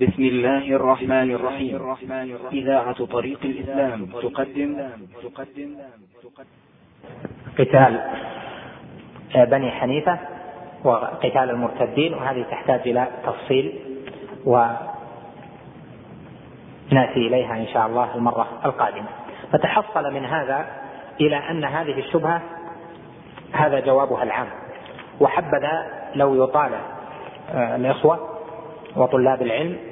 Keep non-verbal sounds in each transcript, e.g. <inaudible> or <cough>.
بسم الله الرحمن الرحيم. إذاعة طريق الإسلام تقدم. تقدم. قتال بني حنيفة وقتال المرتدين وهذه تحتاج إلى تفصيل ونأتي إليها إن شاء الله المرة القادمة. فتحصل من هذا إلى أن هذه الشبهة هذا جوابها العام. وحبذا لو يطال آه، الإخوة وطلاب العلم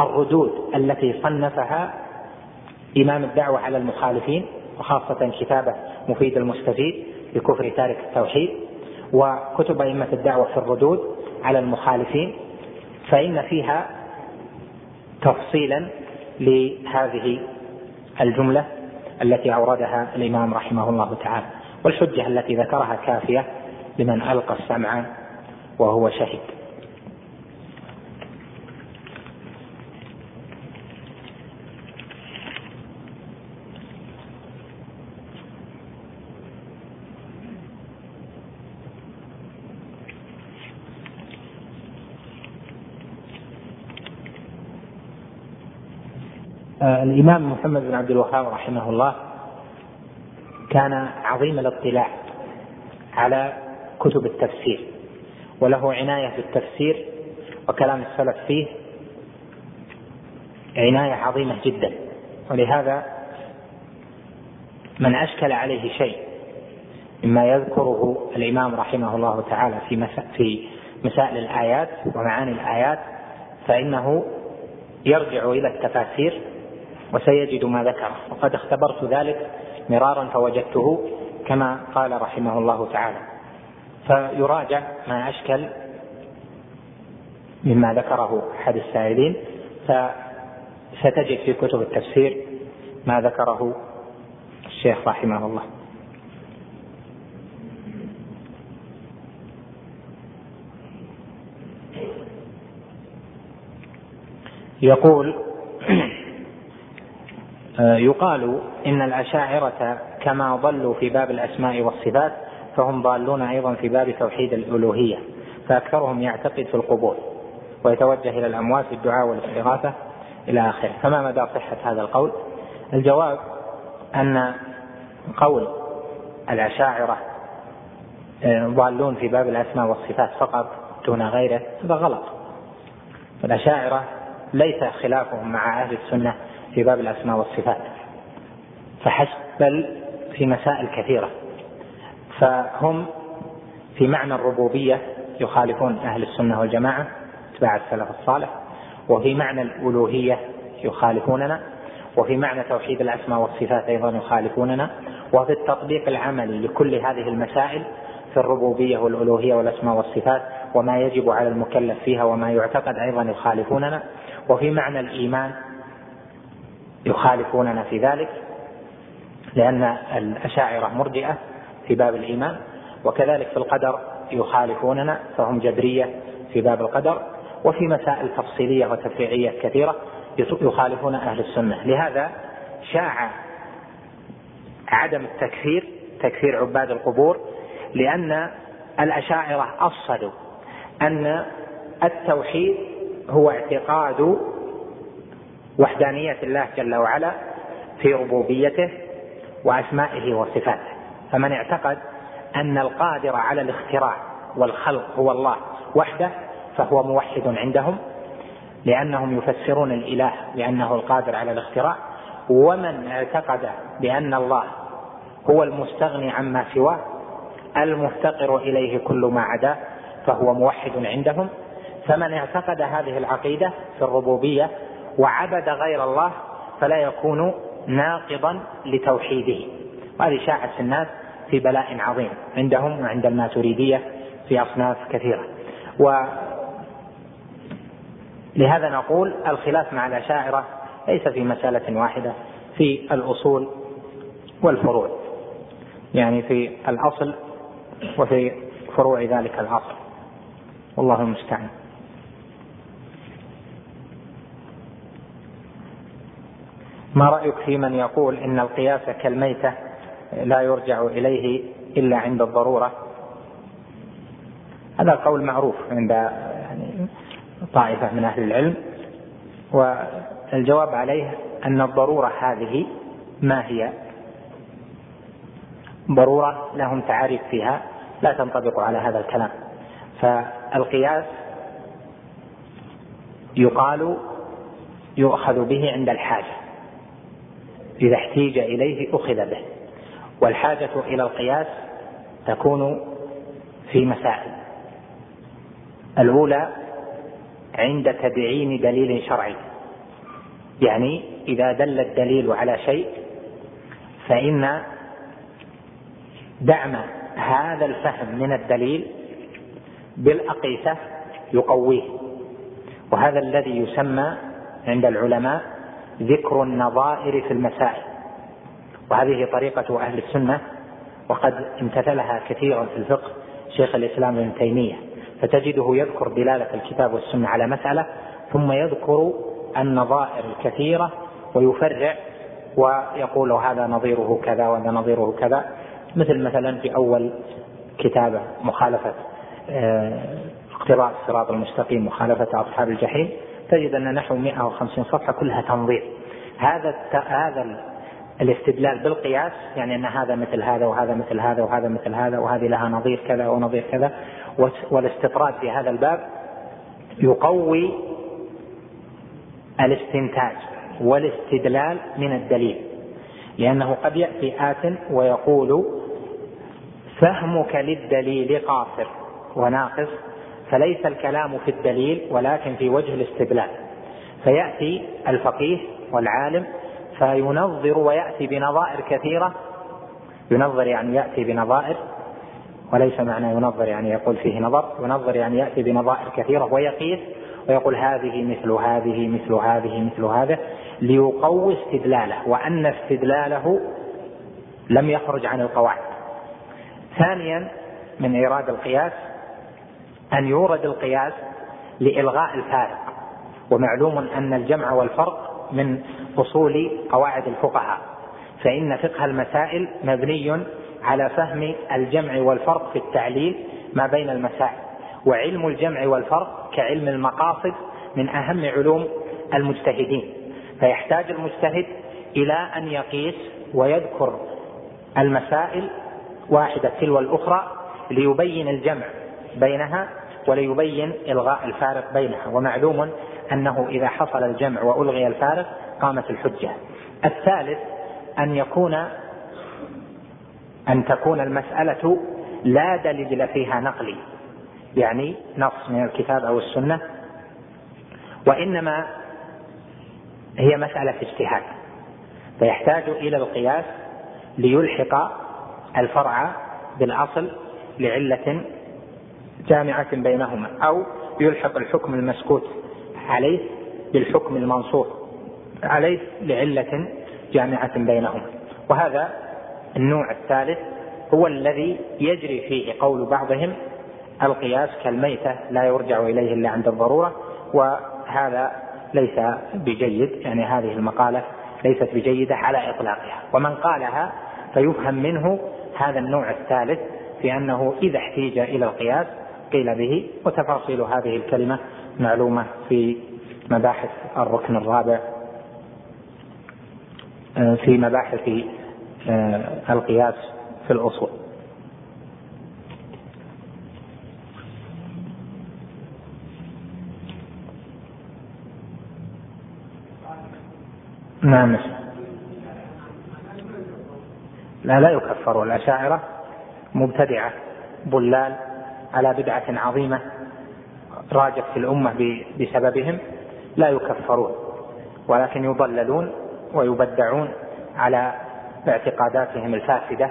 الردود التي صنفها إمام الدعوة على المخالفين وخاصة كتابة مفيد المستفيد بكفر تارك التوحيد وكتب أئمة الدعوة في الردود على المخالفين فإن فيها تفصيلا لهذه الجملة التي أوردها الإمام رحمه الله تعالى. والحجة التي ذكرها كافية لمن ألقى السمع وهو شهد الإمام محمد بن عبد الوهاب رحمه الله كان عظيم الاطلاع على كتب التفسير وله عناية بالتفسير وكلام السلف فيه عناية عظيمة جدا. ولهذا من أشكل عليه شيء مما يذكره الإمام رحمه الله تعالى في في مسائل الآيات ومعاني الآيات فإنه يرجع إلى التفاسير وسيجد ما ذكر. وقد اختبرت ذلك مرارا فوجدته كما قال رحمه الله تعالى. فيراجع ما أشكل مما ذكره أحد السائلين. فستجد في كتب التفسير ما ذكره الشيخ رحمه الله. يقول يقال إن الأشاعرة كما ضلوا في باب الأسماء والصفات فهم ضالون أيضا في باب توحيد الألوهية فأكثرهم يعتقد في القبور ويتوجه إلى الأموات بالدعاء والاستغاثة إلى آخره. فما مدى صحة هذا القول؟ الجواب أن قول الأشاعرة آه، ضالون في باب الأسماء والصفات فقط دون غيره هذا غلط. الأشاعرة ليس خلافهم مع أهل السنة في باب الأسماء والصفات. فحسب بل في مسائل كثيرة. فهم في معنى الربوبية يخالفون أهل السنة والجماعة اتباع السلف الصالح. وفي معنى الألوهية يخالفوننا. وفي معنى توحيد الأسماء والصفات أيضا يخالفوننا. وفي التطبيق العملي لكل هذه المسائل في الربوبية والألوهية والأسماء والصفات وما يجب على المكلف فيها وما يعتقد أيضا يخالفوننا. وفي معنى الإيمان يخالفوننا في ذلك لأن الأشاعرة مرجئة في باب الإيمان وكذلك في القدر يخالفوننا فهم جبرية في باب القدر وفي مسائل تفصيلية وتفريعية كثيرة يخالفون أهل السنة. لهذا شاع عدم التكفير تكفير عباد القبور لأن الأشاعرة أصلوا أن التوحيد هو اعتقاد وحدانية الله جل وعلا في ربوبيته وأسمائه وصفاته. فمن اعتقد أن القادر على الاختراع والخلق هو الله وحده فهو موحد عندهم لأنهم يفسرون الإله بأنه القادر على الاختراع ومن اعتقد بأن الله هو المستغني عما سواه المفتقر إليه كل ما عداه فهو موحد عندهم. فمن اعتقد هذه العقيدة في الربوبية وعبد غير الله فلا يكون ناقضا لتوحيده. وهذه شاعت في الناس في بلاء عظيم عندهم وعند الماتريدية في أصناف كثيرة. ولهذا نقول الخلاف مع الأشاعرة ليس في مسألة واحدة في الأصول والفروع. يعني في الأصل وفي فروع ذلك الأصل. والله المستعان. ما رأيك في من يقول إن القياس كالميتة لا يرجع إليه إلا عند الضرورة؟ هذا قول معروف عند يعني طائفة من أهل العلم والجواب عليه أن الضرورة هذه ما هي؟ ضرورة لهم تعاريف فيها لا تنطبق على هذا الكلام. فالقياس يقال يؤخذ به عند الحاجة. إذا احتيج إليه أخذ به. والحاجة إلى القياس تكون في مسائل. الأولى عند تدعيم دليل شرعي. يعني إذا دل الدليل على شيء فإن دعم هذا الفهم من الدليل بالأقيسة يقويه. وهذا الذي يسمى عند العلماء ذكر النظائر في المسائل. وهذه طريقة أهل السنة وقد امتثلها كثيرا في الفقه شيخ الإسلام ابن تيمية. فتجده يذكر دلالة الكتاب والسنة على مسألة ثم يذكر النظائر الكثيرة ويفرع ويقول هذا نظيره كذا وهذا نظيره كذا. مثل مثلا في أول كتابة مخالفة آه، اقتراء الصراط المستقيم مخالفة أصحاب الجحيم. تجد أن نحو 150 صفحة كلها تنظير. هذا هذا الاستدلال بالقياس يعني أن هذا مثل هذا وهذا مثل هذا وهذا مثل هذا وهذه لها نظير كذا ونظير كذا والاستطراد في هذا الباب يقوي الاستنتاج والاستدلال من الدليل. لأنه قد يأتي آت ويقول فهمك للدليل قاصر وناقص فليس الكلام في الدليل ولكن في وجه الاستدلال. فيأتي الفقيه والعالم فينظر ويأتي بنظائر كثيرة. ينظر يعني يأتي بنظائر وليس معنى ينظر يعني يقول فيه نظر. ينظر يعني يأتي بنظائر كثيرة ويقيس ويقول هذه مثل هذه مثل هذه مثل هذا ليقوي استدلاله. وأن استدلاله لم يخرج عن القواعد. ثانيا من إيراد القياس أن يورد القياس لإلغاء الفارق. ومعلوم أن الجمع والفرق من أصول قواعد الفقهاء. فإن فقه المسائل مبني على فهم الجمع والفرق في التعليل ما بين المسائل. وعلم الجمع والفرق كعلم المقاصد من أهم علوم المجتهدين. فيحتاج المجتهد إلى أن يقيس ويذكر المسائل واحدة تلو الأخرى ليبين الجمع. بينها وليبين إلغاء الفارق بينها. ومعلوم أنه إذا حصل الجمع وألغي الفارق قامت الحجة. الثالث أن يكون أن تكون المسألة لا دليل فيها نقلي. يعني نص من الكتاب أو السنة. وإنما هي مسألة اجتهاد. فيحتاج إلى القياس ليلحق الفرع بالأصل لعلة جامعة بينهما أو يلحق الحكم المسكوت عليه بالحكم المنصوص عليه لعلة جامعة بينهما. وهذا النوع الثالث هو الذي يجري فيه قول بعضهم القياس كالميتة لا يرجع إليه إلا عند الضرورة وهذا ليس بجيد يعني هذه المقالة ليست بجيدة على إطلاقها. ومن قالها فيفهم منه هذا النوع الثالث في أنه إذا احتيج إلى القياس قيل به وتفاصيل هذه الكلمة معلومة في مباحث الركن الرابع آه، في مباحث آه، القياس في الأصول. نعم. لا لا يكفر الأشاعرة مبتدعة بلال على بدعة عظيمة راجت في الأمة بسببهم لا يكفرون ولكن يضللون ويبدعون على باعتقاداتهم الفاسدة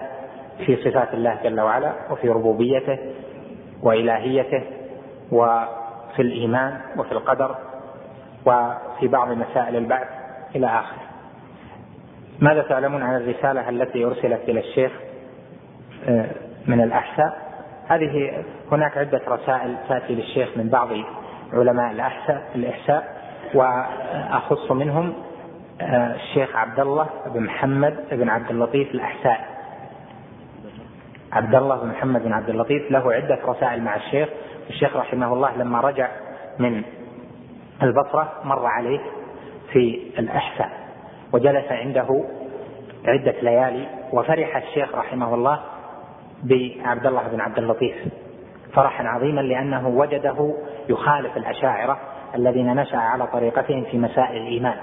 في صفات الله جل وعلا وفي ربوبيته وإلهيته وفي الإيمان وفي القدر وفي بعض مسائل البعث إلى آخره. ماذا تعلمون عن الرسالة التي أرسلت إلى الشيخ آه، من الأحساء؟ هذه هناك عدة رسائل تأتي للشيخ من بعض علماء الأحساء الإحساء وأخص منهم آه، الشيخ عبد الله بن محمد بن عبد اللطيف الأحساء. عبد الله بن محمد بن عبد اللطيف له عدة رسائل مع الشيخ. الشيخ رحمه الله لما رجع من البصرة مر عليه في الإحساء وجلس عنده عدة ليالي وفرح الشيخ رحمه الله بعبد الله بن عبد اللطيف. فرحا عظيما لأنه وجده يخالف الأشاعرة الذين نشأ على طريقتهم في مسائل الإيمان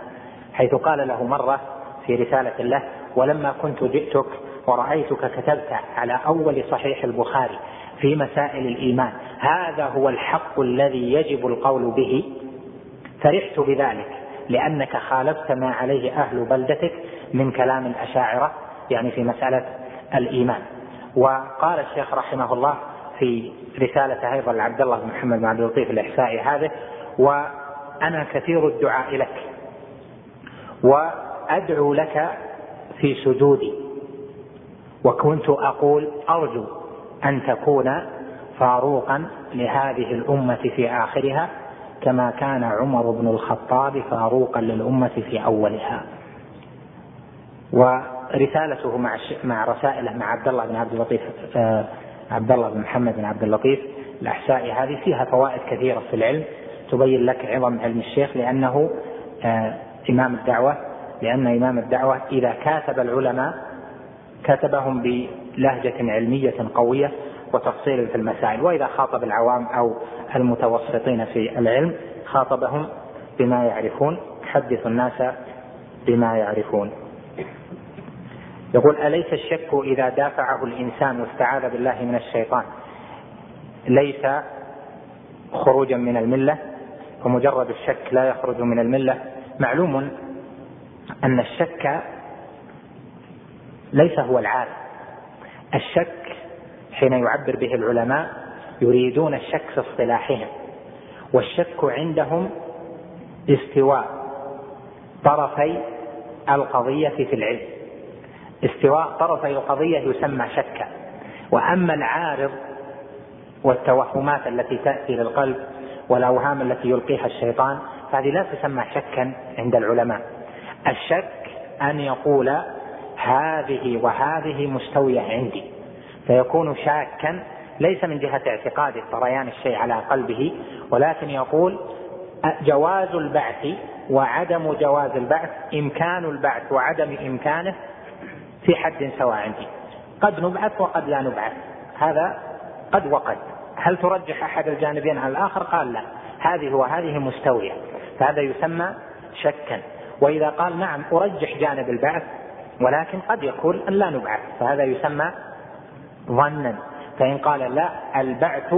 حيث قال له مرة في رسالة له ولما كنت جئتك ورأيتك كتبت على أول صحيح البخاري في مسائل الإيمان هذا هو الحق الذي يجب القول به؟ فرحت بذلك لأنك خالفت ما عليه أهل بلدتك من كلام الأشاعرة يعني في مسألة الإيمان. وقال الشيخ رحمه الله في رسالة أيضا لعبد الله بن محمد بن عبد اللطيف الإحسائي هذه وأنا كثير الدعاء لك وأدعو لك في سجودي وكنت أقول أرجو أن تكون فاروقا لهذه الأمة في آخرها كما كان عمر بن الخطاب فاروقا للأمة في أولها. ورسالته مع مع رسائله مع عبد الله بن عبد اللطيف آه، عبد الله بن محمد بن عبد اللطيف. الأحسائي هذه فيها فوائد كثيرة في العلم تبين لك عظم علم الشيخ لأنه آه، إمام الدعوة لأن إمام الدعوة إذا كاتب العلماء كتبهم بلهجة علمية قوية وتفصيل في المسائل. وإذا خاطب العوام أو المتوسطين في العلم خاطبهم بما يعرفون حدث الناس بما يعرفون. يقول أليس الشك إذا دافعه الإنسان واستعاذ بالله من الشيطان؟ ليس خروجا من الملة فمجرد الشك لا يخرج من الملة. معلوم أن الشك ليس هو العالم الشك حين يعبر به العلماء يريدون الشك في اصطلاحهم والشك عندهم استواء طرفي القضية في العلم. استواء طرفي القضية يسمى شكا. وأما العارض والتوهمات التي تأتي للقلب والأوهام التي يلقيها الشيطان فهذه لا تسمى شكا عند العلماء. الشك أن يقول هذه وهذه مستوية عندي. فيكون شاكا ليس من جهة اعتقاده طريان الشيء على قلبه ولكن يقول جواز البعث وعدم جواز البعث إمكان البعث وعدم إمكانه في حد سواء عندي. قد نبعث وقد لا نبعث. هذا قد وقد. هل ترجح أحد الجانبين على الآخر؟ قال لا. هذه وهذه مستوية. فهذا يسمى شكا. وإذا قال نعم أرجح جانب البعث ولكن قد يكون أن لا نبعث. فهذا يسمى ظنا. فإن قال لا البعث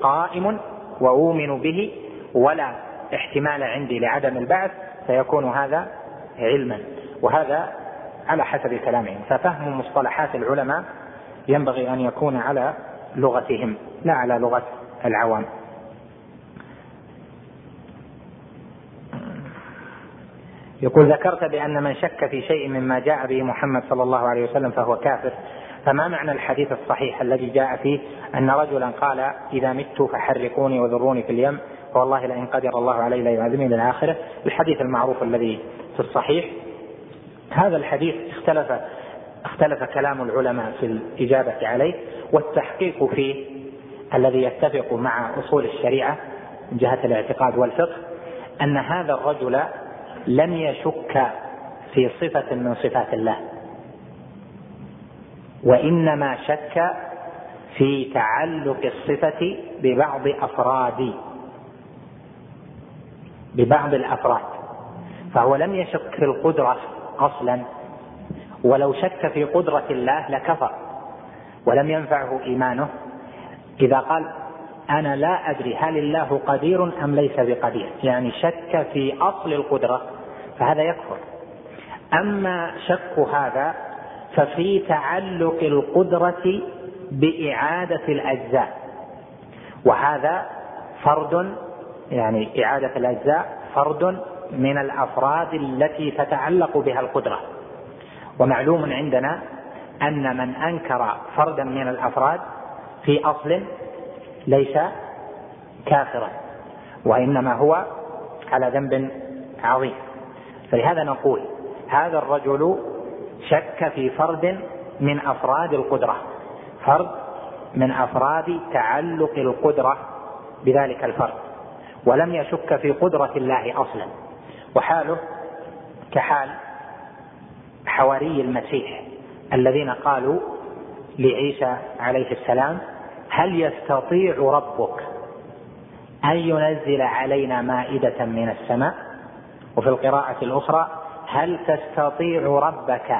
قائم وأؤمن به ولا احتمال عندي لعدم البعث فيكون هذا علما. وهذا على حسب كلامهم. ففهم مصطلحات العلماء ينبغي أن يكون على لغتهم لا على لغة العوام. يقول ذكرت بأن من شك في شيء مما جاء به محمد صلى الله عليه وسلم فهو كافر فما معنى الحديث الصحيح الذي جاء فيه أن رجلا قال إذا مت فحرقوني وذروني في اليم فوالله لئن قدر الله علي ليعذبني إلى آخره الحديث المعروف الذي في الصحيح هذا الحديث اختلف اختلف كلام العلماء في الإجابة عليه والتحقيق فيه الذي يتفق مع أصول الشريعة من جهة الاعتقاد والفقه أن هذا الرجل لم يشك في صفة من صفات الله وإنما شك في تعلق الصفة ببعض أفراد ببعض الأفراد فهو لم يشك في القدرة أصلا ولو شك في قدرة الله لكفر ولم ينفعه إيمانه إذا قال أنا لا أدري هل الله قدير أم ليس بقدير يعني شك في أصل القدرة فهذا يكفر. أما شك هذا ففي تعلق القدرة بإعادة الأجزاء وهذا فرد يعني إعادة الأجزاء فرد من الأفراد التي تتعلق بها القدرة. ومعلوم عندنا أن من أنكر فردا من الأفراد في أصل ليس كافرا وإنما هو على ذنب عظيم. فلهذا نقول هذا الرجل شك في فرد من أفراد القدرة فرد من أفراد تعلق القدرة بذلك الفرد ولم يشك في قدرة الله أصلا. وحاله كحال حواري المسيح الذين قالوا لعيسى عليه السلام هل يستطيع ربك أن ينزل علينا مائدة من السماء؟ وفي القراءة الأخرى هل تستطيع ربك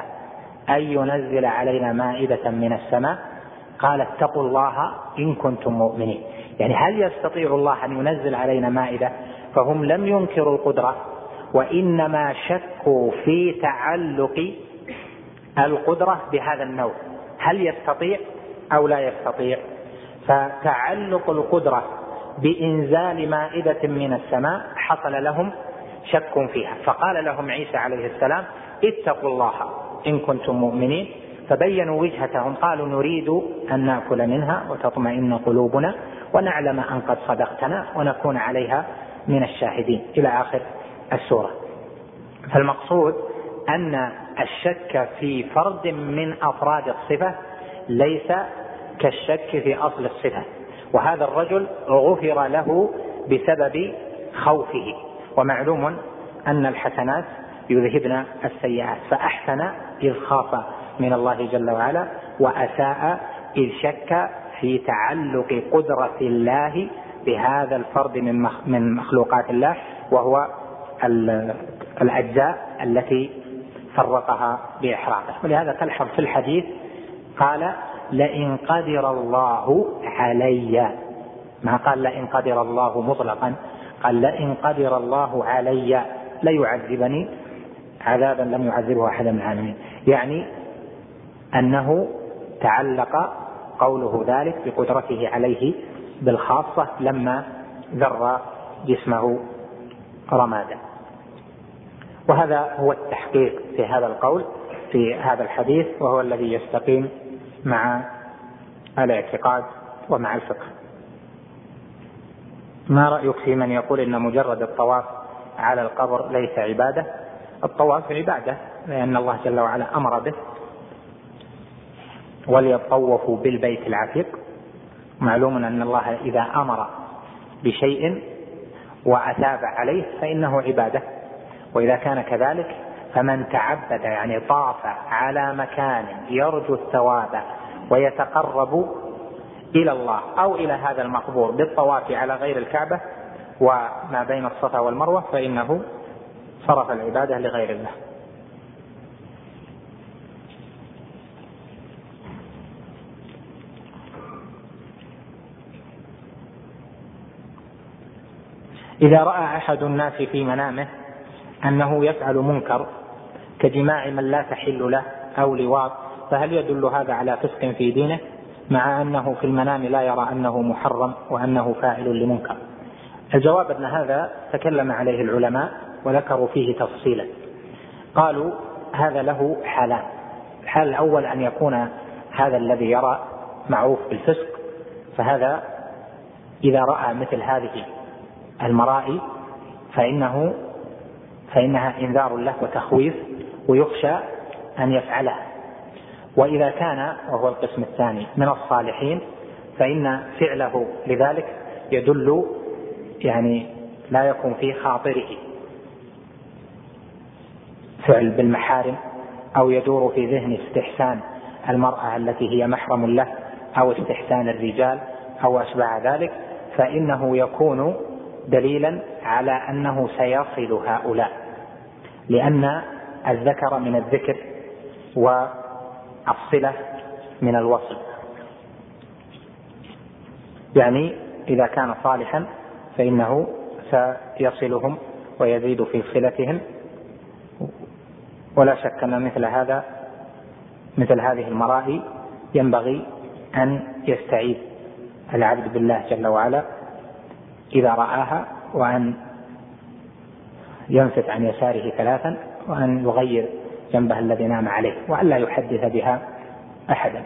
أن ينزل علينا مائدة من السماء؟ قال اتقوا الله إن كنتم مؤمنين. يعني هل يستطيع الله أن ينزل علينا مائدة؟ فهم لم ينكروا القدرة وإنما شكوا في تعلق القدرة بهذا النوع. هل يستطيع أو لا يستطيع؟ فتعلق القدرة بإنزال مائدة من السماء حصل لهم شك فيها. فقال لهم عيسى عليه السلام اتقوا الله إن كنتم مؤمنين. فبينوا وجهتهم قالوا نريد أن نأكل منها وتطمئن قلوبنا ونعلم أن قد صدقتنا ونكون عليها من الشاهدين. إلى آخر السورة. فالمقصود أن الشك في فرد من أفراد الصفة ليس كالشك في أصل الصفة وهذا الرجل غفر له بسبب خوفه. ومعلوم أن الحسنات يذهبن السيئات فأحسن إذ خاف من الله جل وعلا وأساء إذ شك في تعلق قدرة الله بهذا الفرد من من مخلوقات الله وهو الأجزاء التي فرقها باحراقه ولهذا تلحظ في الحديث قال لئن قدر الله علي. ما قال لئن قدر الله مطلقا قال لئن قدر الله علي ليعذبني عذابا لم يعذبه أحد من العالمين. يعني أنه تعلق قوله ذلك بقدرته عليه بالخاصة لما ذر جسمه رمادا وهذا هو التحقيق في هذا القول في هذا الحديث وهو الذي يستقيم مع الاعتقاد ومع الفقه. ما رأيك في من يقول إن مجرد الطواف على القبر ليس عبادة؟ الطواف عبادة لأن الله جل وعلا أمر به. وليطوفوا بالبيت العتيق. معلوم أن الله إذا أمر بشيء وأثاب عليه فإنه عبادة. وإذا كان كذلك فمن تعبد يعني طاف على مكان يرجو الثواب ويتقرب إلى الله أو إلى هذا المقبور بالطواف على غير الكعبة وما بين الصفا والمروة فإنه صرف العبادة لغير الله. إذا رأى أحد الناس في منامه أنه يفعل منكر كجماع من لا تحل له أو لواط فهل يدل هذا على فسق في دينه؟ مع أنه في المنام لا يرى أنه محرم وأنه فاعل لمنكر. الجواب أن هذا تكلم عليه العلماء وذكروا فيه تفصيلا. قالوا هذا له حالان. الحال الأول أن يكون هذا الذي يرى معروف بالفسق فهذا إذا رأى مثل هذه المرائي فإنه فإنها إنذار له وتخويف ويخشى أن يفعلها وإذا كان وهو القسم الثاني من الصالحين فإن فعله لذلك يدل يعني لا يكون في خاطره. فعل بالمحارم أو يدور في ذهن استحسان المرأة التي هي محرم له أو استحسان الرجال أو أشبه ذلك فإنه يكون دليلا على أنه سيصل هؤلاء لأن الذكر من الذكر والصلة من الوصل. يعني إذا كان صالحا فإنه سيصلهم ويزيد في صلتهم ولا شك أن مثل هذا مثل هذه المرائي ينبغي أن يستعيذ العبد بالله جل وعلا إذا رآها وأن ينفت عن يساره ثلاثا وأن يغير جنبه الذي نام عليه وأن لا يحدث بها أحدا.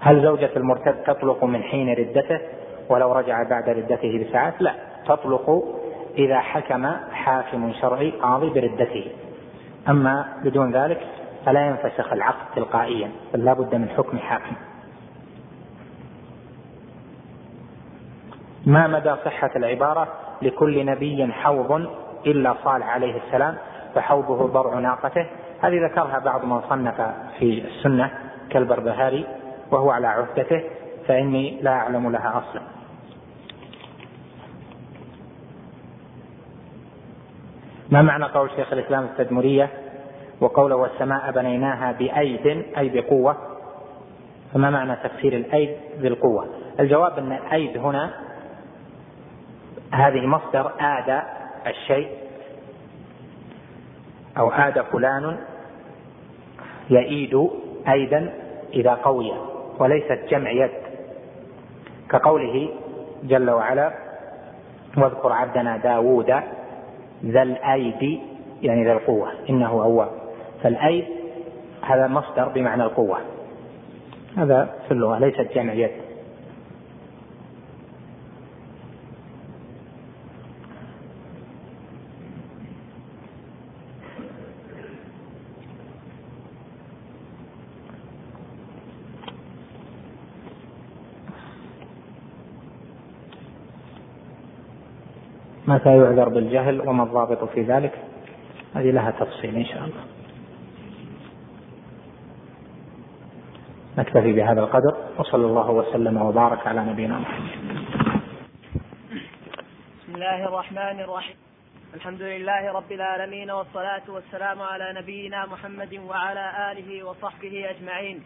هل زوجة المرتد تطلق من حين ردته ولو رجع بعد ردته بساعات؟ لا تطلق إذا حكم حاكم شرعي قاضي بردته. أما بدون ذلك فلا ينفسخ العقد تلقائيا بل لا بد من حكم حاكم. ما مدى صحة العبارة لكل نبي حوض إلا صالح عليه السلام فحوضه ضرع ناقته؟ هذه ذكرها بعض من صنف في السنة كالبربهاري وهو على عهدته فإني لا أعلم لها أصلا. ما معنى قول شيخ الإسلام التدمرية؟ وقوله والسماء بنيناها بأيد أي بقوة؟ فما معنى تفسير الأيد بالقوة الجواب أن الأيد هنا هذه مصدر آد الشيء أو آد فلان يئيد أيدا إذا قوي وليست جمع يد كقوله جل وعلا واذكر عبدنا داوود ذا الأيدي يعني ذا القوة إنه أواب فالأيد هذا مصدر بمعنى القوة هذا في اللغة ليست جمع يد متى يعذر بالجهل وما الضابط في ذلك؟ هذه لها تفصيل إن شاء الله. نكتفي بهذا القدر وصلى الله وسلم وبارك على نبينا محمد. بسم الله الرحمن الرحيم. الحمد لله رب العالمين والصلاة والسلام على نبينا محمد وعلى آله وصحبه أجمعين.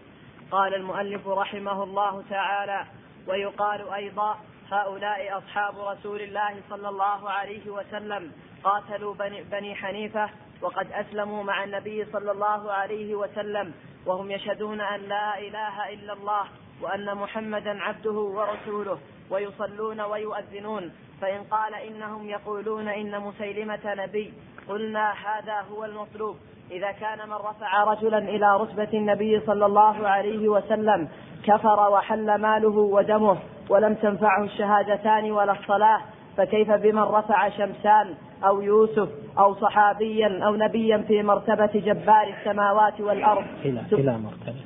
قال المؤلف رحمه الله تعالى ويقال أيضا هؤلاء أصحاب رسول الله صلى الله عليه وسلم قاتلوا بني, حنيفة وقد أسلموا مع النبي صلى الله عليه وسلم وهم يشهدون أن لا إله إلا الله وأن محمدا عبده ورسوله ويصلون ويؤذنون. فإن قال إنهم يقولون إن مسيلمة نبي قلنا هذا هو المطلوب. إذا كان من رفع رجلا إلى رتبة النبي صلى الله عليه وسلم كفر وحل ماله ودمه ولم تنفعه الشهادتان ولا الصلاة فكيف بمن رفع شمسان أو يوسف أو صحابيا أو نبيا في مرتبة جبار السماوات والأرض؟ إلى إلى مرتبة.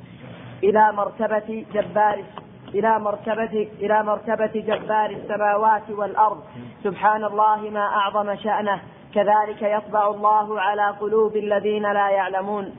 إلى مرتبة جبار إلى مرتبة إلى مرتبة جبار السماوات والأرض. سبحان الله ما أعظم شأنه. كذلك يطبع الله على قلوب الذين لا يعلمون.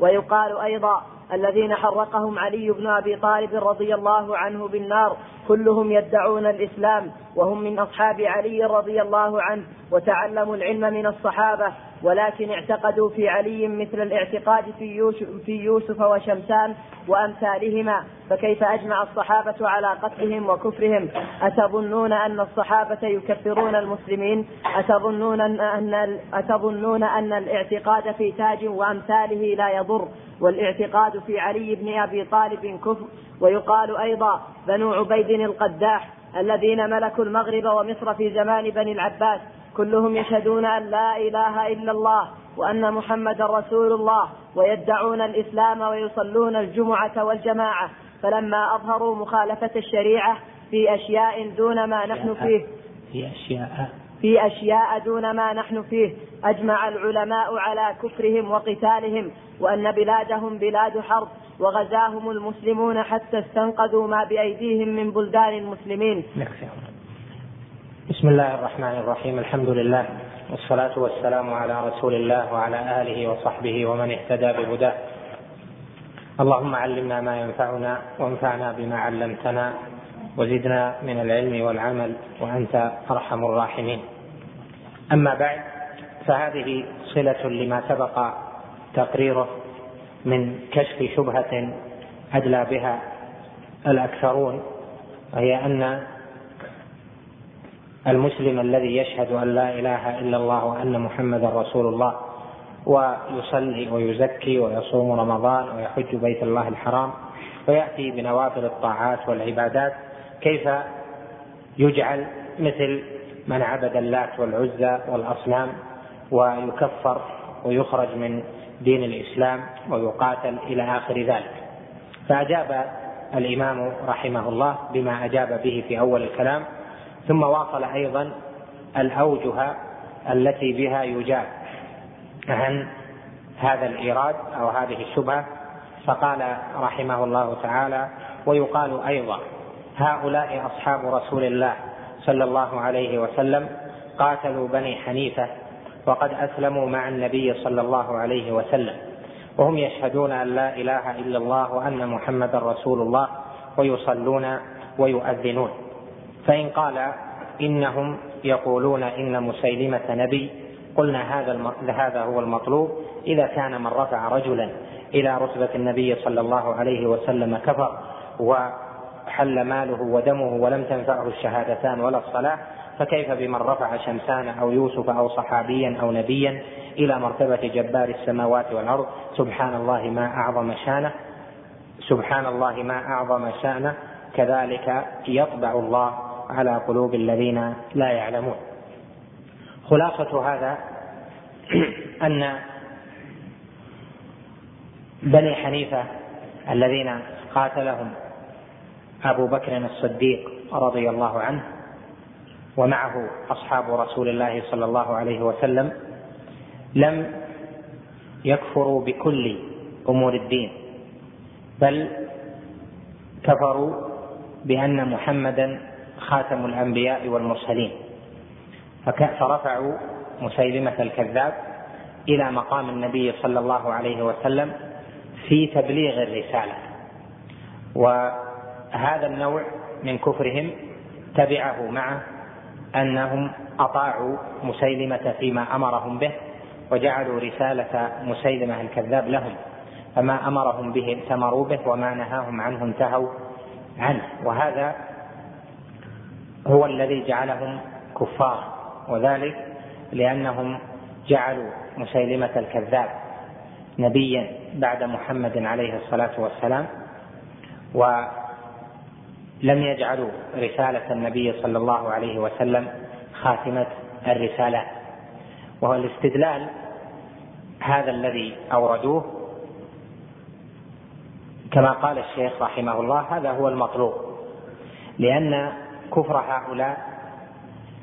ويقال أيضا الذين حرقهم علي بن أبي طالب رضي الله عنه بالنار كلهم يدعون الإسلام وهم من أصحاب علي رضي الله عنه وتعلموا العلم من الصحابة ولكن اعتقدوا في علي مثل الاعتقاد في يوسف, في يوسف وشمسان وأمثالهما فكيف أجمع الصحابة على قتلهم وكفرهم؟ أتظنون أن الصحابة يكفرون المسلمين؟ أتظنون ان أتظنون أن الاعتقاد في تاج وأمثاله لا يضر؟ والاعتقاد في علي بن أبي طالب كفر. ويقال أيضا بنو عبيد القداح الذين ملكوا المغرب ومصر في زمان بني العباس كلهم يشهدون أن لا إله إلا الله وأن محمدا رسول الله ويدعون الإسلام ويصلون الجمعة والجماعة فلما أظهروا مخالفة الشريعة في أشياء دون ما نحن فيه في أشياء في أشياء دون ما نحن فيه أجمع العلماء على كفرهم وقتالهم وأن بلادهم بلاد حرب وغزاهم المسلمون حتى استنقذوا ما بأيديهم من بلدان المسلمين. بسم الله الرحمن الرحيم. الحمد لله والصلاة والسلام على رسول الله وعلى آله وصحبه ومن اهتدى بهداه. اللهم علمنا ما ينفعنا وانفعنا بما علمتنا وزدنا من العلم والعمل وأنت أرحم الراحمين. أما بعد فهذه صلة لما سبق تقريره من كشف شبهة أدلى بها الأكثرون وهي أن المسلم الذي يشهد أن لا إله إلا الله وأن محمدا رسول الله ويصلي ويزكي ويصوم رمضان ويحج بيت الله الحرام ويأتي بنوافل الطاعات والعبادات كيف يجعل مثل من عبد اللات والعزى والأصنام ويكفر ويخرج من دين الإسلام ويقاتل إلى آخر ذلك؟ فأجاب الإمام رحمه الله بما أجاب به في أول الكلام ثم واصل أيضا الأوجه التي بها يجاب عن هذا الإيراد أو هذه الشبهة. فقال رحمه الله تعالى ويقال أيضا هؤلاء أصحاب رسول الله صلى الله عليه وسلم قاتلوا بني حنيفة وقد أسلموا مع النبي صلى الله عليه وسلم وهم يشهدون أن لا إله إلا الله وأن محمدا رسول الله ويصلون ويؤذنون. فإن قال إنهم يقولون إن مسيلمة نبي قلنا هذا هذا هو المطلوب. إذا كان من رفع رجلا إلى رتبة النبي صلى الله عليه وسلم كفر وحل ماله ودمه ولم تنفعه الشهادتان ولا الصلاة فكيف بمن رفع شمسان أو يوسف أو صحابيا أو نبيا إلى مرتبة جبار السماوات والأرض؟ سبحان الله ما أعظم شانه سبحان الله ما أعظم شانه. كذلك يطبع الله على قلوب الذين لا يعلمون. خلاصة هذا <clears throat> أن بني حنيفة الذين قاتلهم أبو بكر الصديق رضي الله عنه ومعه أصحاب رسول الله صلى الله عليه وسلم لم يكفروا بكل أمور الدين بل كفروا بأن محمدا خاتم الأنبياء والمرسلين. فرفعوا مسيلمة الكذاب إلى مقام النبي صلى الله عليه وسلم في تبليغ الرسالة. وهذا النوع من كفرهم تبعه معه أنهم أطاعوا مسيلمة فيما أمرهم به وجعلوا رسالة مسيلمة الكذاب لهم. فما أمرهم به ائتمروا به وما نهاهم عنه انتهوا عنه. وهذا هو الذي جعلهم كفارا وذلك لأنهم جعلوا مسيلمة الكذاب نبيا بعد محمد عليه الصلاة والسلام ولم يجعلوا رسالة النبي صلى الله عليه وسلم خاتمة الرسالات وهو الاستدلال هذا الذي أوردوه كما قال الشيخ رحمه الله هذا هو المطلوب لأن كفر هؤلاء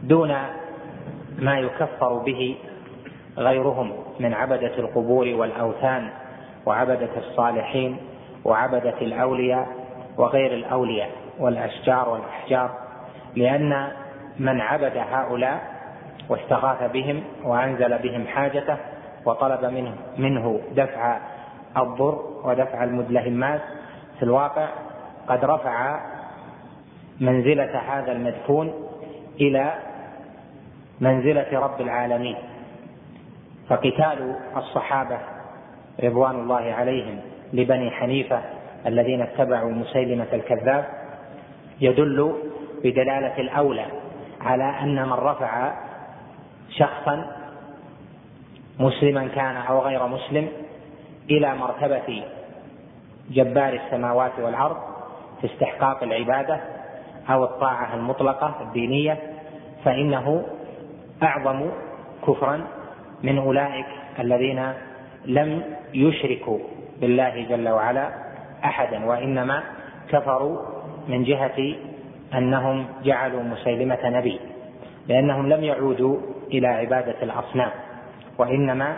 دون ما يكفر به غيرهم من عبدة القبور والأوثان وعبدة الصالحين وعبدة الأولياء وغير الأولياء والأشجار والأحجار لأن من عبد هؤلاء واستغاث بهم وأنزل بهم حاجته وطلب منه منه دفع الضر ودفع المدلهمات في الواقع قد رفع منزلة هذا المدفون إلى منزلة رب العالمين. فقتال الصحابة رضوان الله عليهم لبني حنيفة الذين اتبعوا مسيلمة الكذاب يدل بدلالة الأولى على أن من رفع شخصا مسلما كان أو غير مسلم إلى مرتبة جبار السماوات والأرض في استحقاق العبادة أو الطاعة المطلقة الدينية فإنه أعظم كفرا من أولئك الذين لم يشركوا بالله جل وعلا أحدا وإنما كفروا من جهة أنهم جعلوا مسيلمة نبي لأنهم لم يعودوا إلى عبادة الأصنام وإنما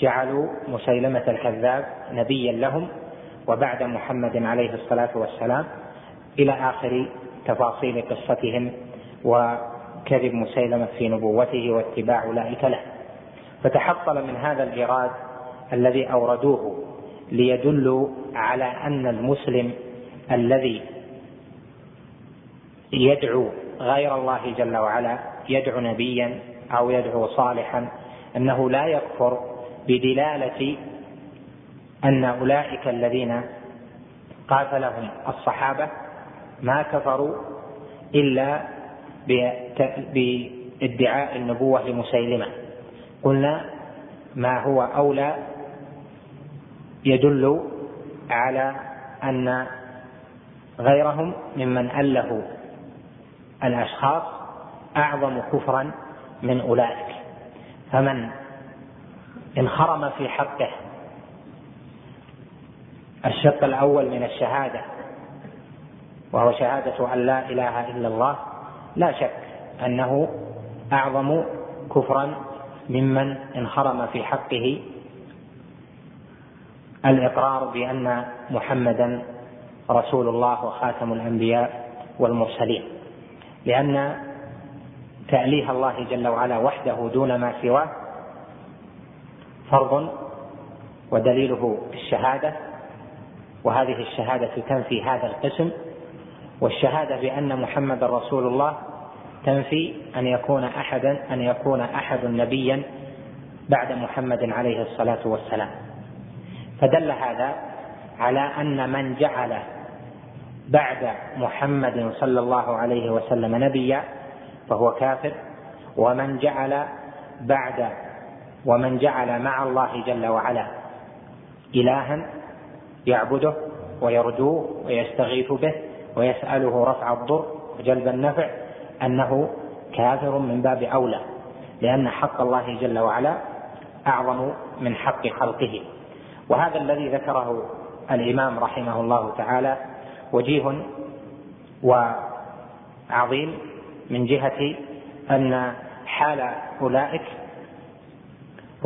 جعلوا مسيلمة الكذاب نبيا لهم وبعد محمد عليه الصلاة والسلام إلى آخر تفاصيل قصتهم وكذب مسيلمة في نبوته واتباع أولئك له. فتحصل من هذا الإيراد الذي أوردوه ليدلوا على أن المسلم الذي يدعو غير الله جل وعلا يدعو نبيا أو يدعو صالحا أنه لا يكفر بدلالة أن أولئك الذين قاتلهم الصحابة ما كفروا إلا بادعاء النبوة لمسيلمة. قلنا ما هو أولى يدل على أن غيرهم ممن أله الأشخاص أعظم كفرا من أولئك. فمن انخرم في حقه الشق الأول من الشهادة وهو شهادة أن لا إله إلا الله لا شك أنه أعظم كفرا ممن انخرم في حقه الإقرار بأن محمدا رسول الله وخاتم الأنبياء والمرسلين. لأن تأليه الله جل وعلا وحده دون ما سواه فرض ودليله الشهادة وهذه الشهادة تنفي هذا القسم والشهادة بأن محمد رسول الله تنفي أن يكون أحدا أن يكون أحد نبيا بعد محمد عليه الصلاة والسلام. فدل هذا على أن من جعل بعد محمد صلى الله عليه وسلم نبيا فهو كافر ومن جعل بعد ومن جعل مع الله جل وعلا إلها يعبده ويرجوه ويستغيث به ويسأله رفع الضر وجلب النفع أنه كافر من باب أولى لأن حق الله جل وعلا أعظم من حق خلقه. وهذا الذي ذكره الإمام رحمه الله تعالى وجيه وعظيم من جهة أن حال أولئك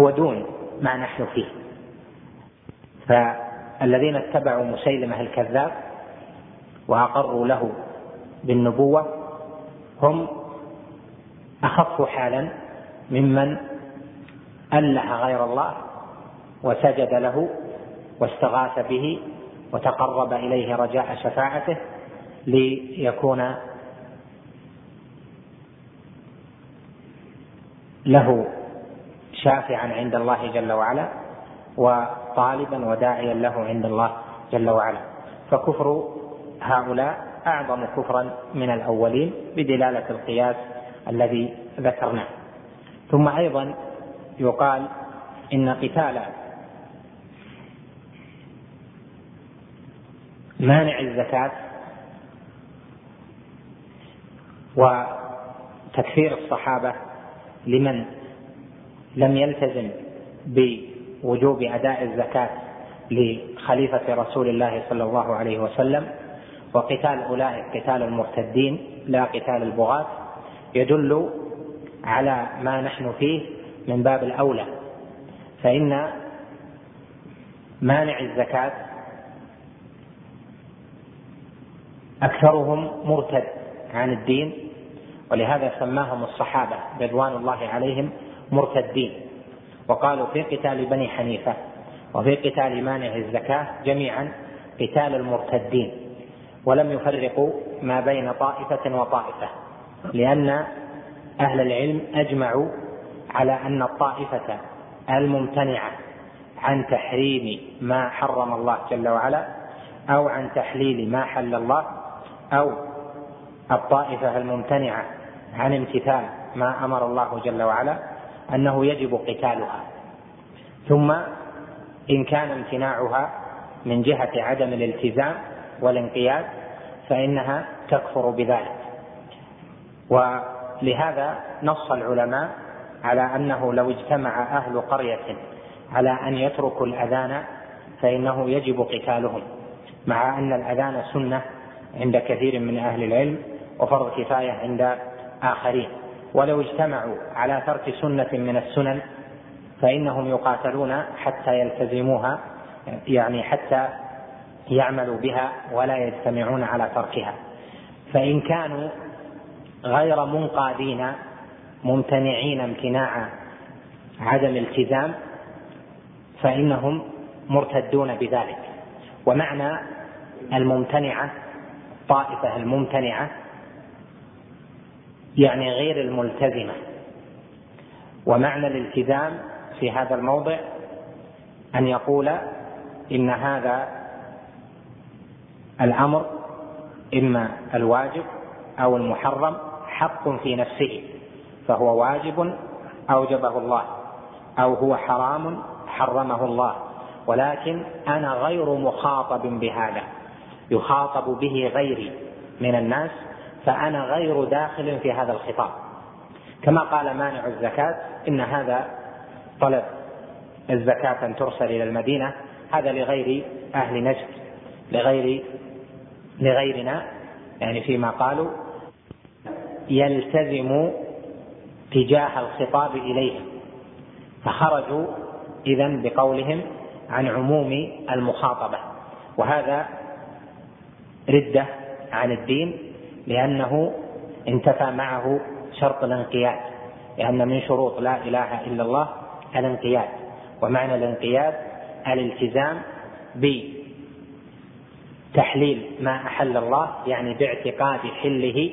هو دون ما نحن فيه. فالذين اتبعوا مسيلمة الكذاب وأقروا له بالنبوة هم أخف حالا ممن أله غير الله وسجد له واستغاث به وتقرب إليه رجاء شفاعته ليكون له شافعا عند الله جل وعلا وطالبا وداعيا له عند الله جل وعلا. فكفر هؤلاء أعظم كفرا من الأولين بدلالة القياس الذي ذكرناه. ثم أيضا يقال إن قتال مانع الزكاة وتكفير الصحابة لمن لم يلتزم بوجوب أداء الزكاة لخليفة رسول الله صلى الله عليه وسلم وقتال أولئك قتال المرتدين لا قتال البغاة يدل على ما نحن فيه من باب الأولى فإن مانع الزكاة أكثرهم مرتد عن الدين ولهذا سماهم الصحابة رضوان الله عليهم مرتدين وقالوا في قتال بني حنيفة وفي قتال مانع الزكاة جميعا قتال المرتدين. ولم يفرقوا ما بين طائفة وطائفة لأن أهل العلم أجمعوا على أن الطائفة الممتنعة عن تحريم ما حرم الله جل وعلا أو عن تحليل ما حل الله أو الطائفة الممتنعة عن امتثال ما أمر الله جل وعلا أنه يجب قتالها. ثم إن كان امتناعها من جهة عدم الالتزام والانقياد فإنها تكفر بذلك. ولهذا نص العلماء على أنه لو اجتمع أهل قرية على أن يتركوا الأذان فإنه يجب قتالهم مع أن الأذان سنة عند كثير من أهل العلم وفرض كفاية عند آخرين. ولو اجتمعوا على ترك سنة من السنن فإنهم يقاتلون حتى يلتزموها يعني حتى يعملوا بها ولا يجتمعون على تركها. فإن كانوا غير منقادين ممتنعين امتناع عدم التزام فإنهم مرتدون بذلك. ومعنى الممتنعة الطائفة الممتنعة يعني غير الملتزمة. ومعنى الالتزام في هذا الموضع أن يقول إن هذا الأمر إما الواجب أو المحرم حق في نفسه فهو واجب أوجبه الله أو هو حرام حرمه الله. ولكن أنا غير مخاطب بهذا يخاطب به غيري من الناس فأنا غير داخل في هذا الخطاب. كما قال مانع الزكاة إن هذا طلب الزكاة أن ترسل إلى المدينة هذا لغير أهل نجد لغير لغيرنا يعني فيما قالوا يلتزم تجاه الخطاب إليهم. فخرجوا إذا بقولهم عن عموم المخاطبة. وهذا ردة عن الدين لأنه انتفى معه شرط الانقياد. لأن من شروط لا إله إلا الله الانقياد. ومعنى الانقياد الالتزام بتحليل ما أحل الله يعني باعتقاد حله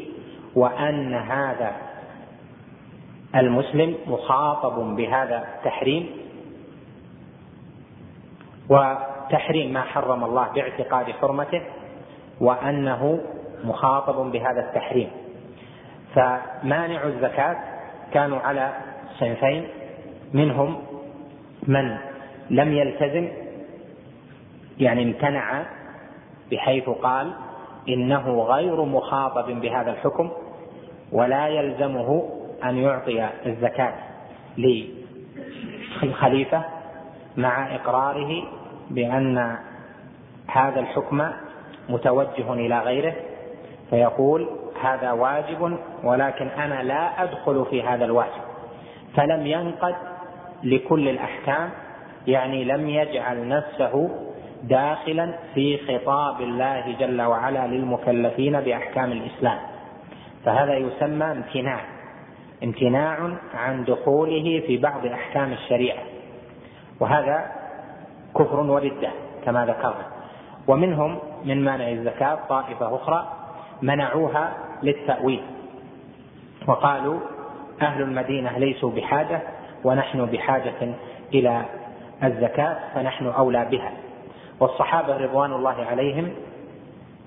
وأن هذا المسلم مخاطب بهذا التحريم. وتحريم ما حرم الله باعتقاد حرمته وأنه مخاطب بهذا التحريم. فمانع الزكاة كانوا على صنفين منهم من لم يلتزم يعني امتنع بحيث قال إنه غير مخاطب بهذا الحكم ولا يلزمه أن يعطي الزكاة للخليفة مع إقراره بأن هذا الحكم متوجه إلى غيره فيقول هذا واجب ولكن أنا لا أدخل في هذا الواجب فلم ينقد لكل الأحكام يعني لم يجعل نفسه داخلا في خطاب الله جل وعلا للمكلفين بأحكام الإسلام. فهذا يسمى امتناع. امتناع عن دخوله في بعض أحكام الشريعة. وهذا كفر وردة كما ذكرنا. ومنهم من مانع الزكاة طائفة أخرى منعوها للتأويل. وقالوا أهل المدينة ليسوا بحاجة ونحن بحاجة إلى الزكاة فنحن أولى بها. والصحابة رضوان الله عليهم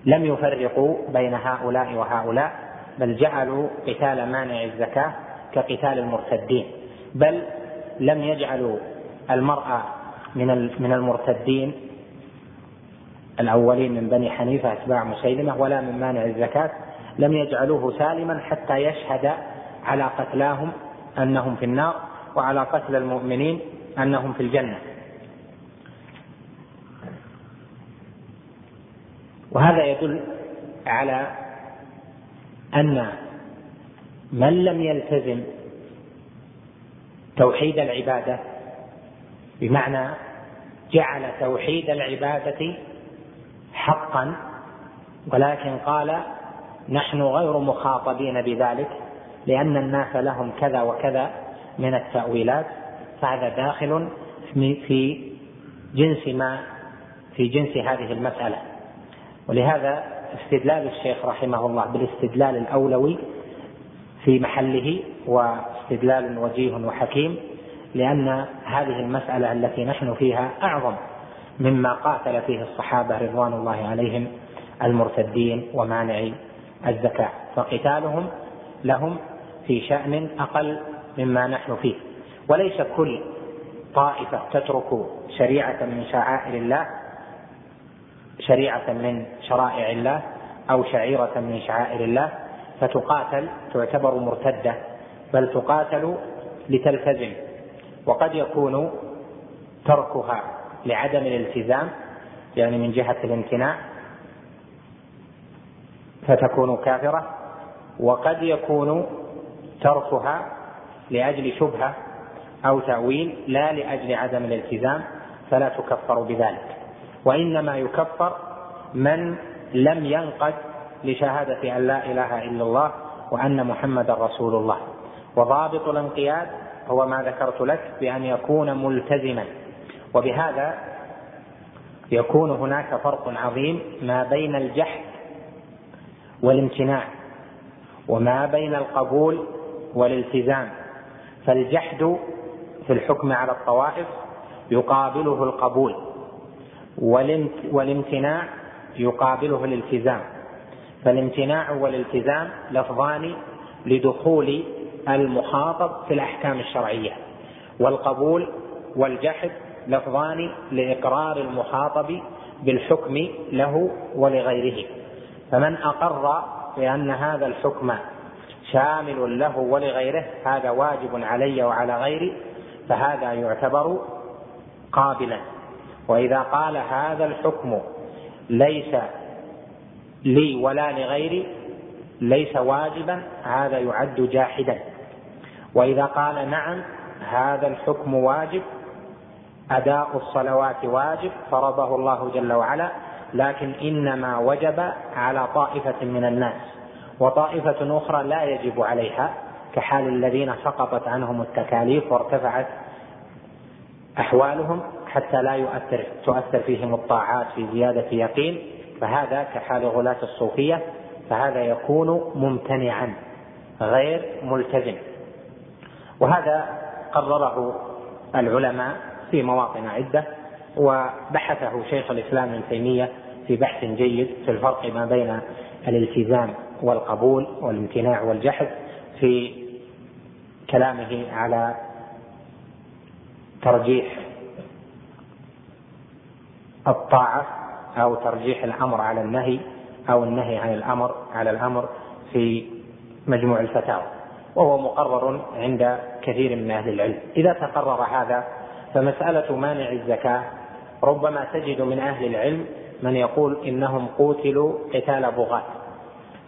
لم يفرقوا بين هؤلاء وهؤلاء بل جعلوا قتال مانع الزكاة كقتال المرتدين. بل لم يجعلوا المرأة من من المرتدين الأولين من بني حنيفة أتباع مسيلمة ولا من مانع الزكاة. لم يجعلوه سالما حتى يشهد على قتلاهم أنهم في النار وعلى قتل المؤمنين أنهم في الجنة. وهذا يدل على أن من لم يلتزم توحيد العبادة بمعنى جعل توحيد العبادة حقا ولكن قال نحن غير مخاطبين بذلك لأن الناس لهم كذا وكذا من التأويلات فهذا داخل في جنس ما في جنس هذه المسألة. ولهذا استدلال الشيخ رحمه الله بالاستدلال الأولوي في محله واستدلال وجيه وحكيم لأن هذه المسألة التي نحن فيها أعظم مما قاتل فيه الصحابة رضوان الله عليهم المرتدين ومانعي الزكاة فقتالهم لهم في شأن أقل مما نحن فيه. وليس كل طائفة تترك شريعة من شعائر الله شريعة من شرائع الله أو شعيرة من شعائر الله فتقاتل تعتبر مرتدة بل تقاتل لتلتزم. وقد يكون تركها لعدم الالتزام يعني من جهة الامتناع فتكون كافرة. وقد يكون تركها لأجل شبهة أو تأويل لا لأجل عدم الالتزام فلا تكفر بذلك. وإنما يكفر من لم ينقد لشهادة أن لا إله إلا الله وأن محمدا رسول الله. وضابط الانقياد هو ما ذكرت لك بأن يكون ملتزما. وبهذا يكون هناك فرق عظيم ما بين الجحد والامتناع وما بين القبول والالتزام. فالجحد في الحكم على الطوائف يقابله القبول. والامتناع يقابله الالتزام. فالامتناع والالتزام لفظان لدخول المخاطب في الأحكام الشرعية والقبول والجحد لفظان لإقرار المخاطب بالحكم له ولغيره. فمن أقر بأن هذا الحكم شامل له ولغيره هذا واجب علي وعلى غيري فهذا يعتبر قابلا. وإذا قال هذا الحكم ليس لي ولا لغيري ليس واجبا هذا يعد جاحدا. وإذا قال نعم هذا الحكم واجب أداء الصلوات واجب فرضه الله جل وعلا لكن إنما وجب على طائفة من الناس. وطائفة أخرى لا يجب عليها كحال الذين سقطت عنهم التكاليف وارتفعت أحوالهم. حتى لا يؤثر تؤثر فيهم الطاعات في زيادة يقين فهذا كحال غلاة الصوفية فهذا يكون ممتنعا غير ملتزم. وهذا قرره العلماء في مواطن عدة وبحثه شيخ الإسلام ابن تيمية في بحث جيد في الفرق ما بين الالتزام والقبول والامتناع والجحد في كلامه على ترجيح الطاعة أو ترجيح الأمر على النهي أو النهي عن الأمر على الأمر في مجموع الفتاوى وهو مقرر عند كثير من أهل العلم. إذا تقرر هذا فمسألة مانع الزكاة ربما تجد من أهل العلم من يقول إنهم قوتلوا قتال بغاة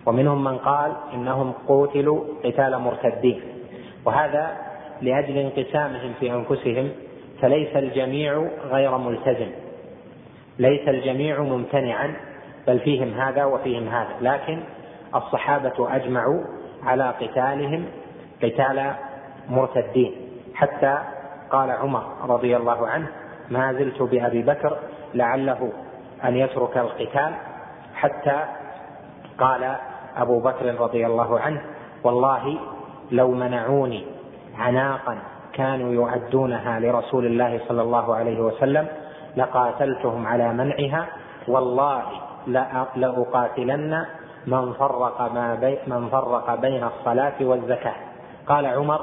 ومنهم من قال إنهم قوتلوا قتال مرتدين. وهذا لأجل انقسامهم في أنفسهم فليس الجميع غير ملتزم. ليس الجميع ممتنعا بل فيهم هذا وفيهم هذا. لكن الصحابة أجمعوا على قتالهم قتال مرتدين. حتى قال عمر رضي الله عنه ما زلت بأبي بكر لعله أن يترك القتال. حتى قال أبو بكر رضي الله عنه والله لو منعوني عناقا كانوا يعدونها لرسول الله صلى الله عليه وسلم لقاتلتهم على منعها والله لأقاتلن من فرق ما بي من فرق بين الصلاة والزكاة. قال عمر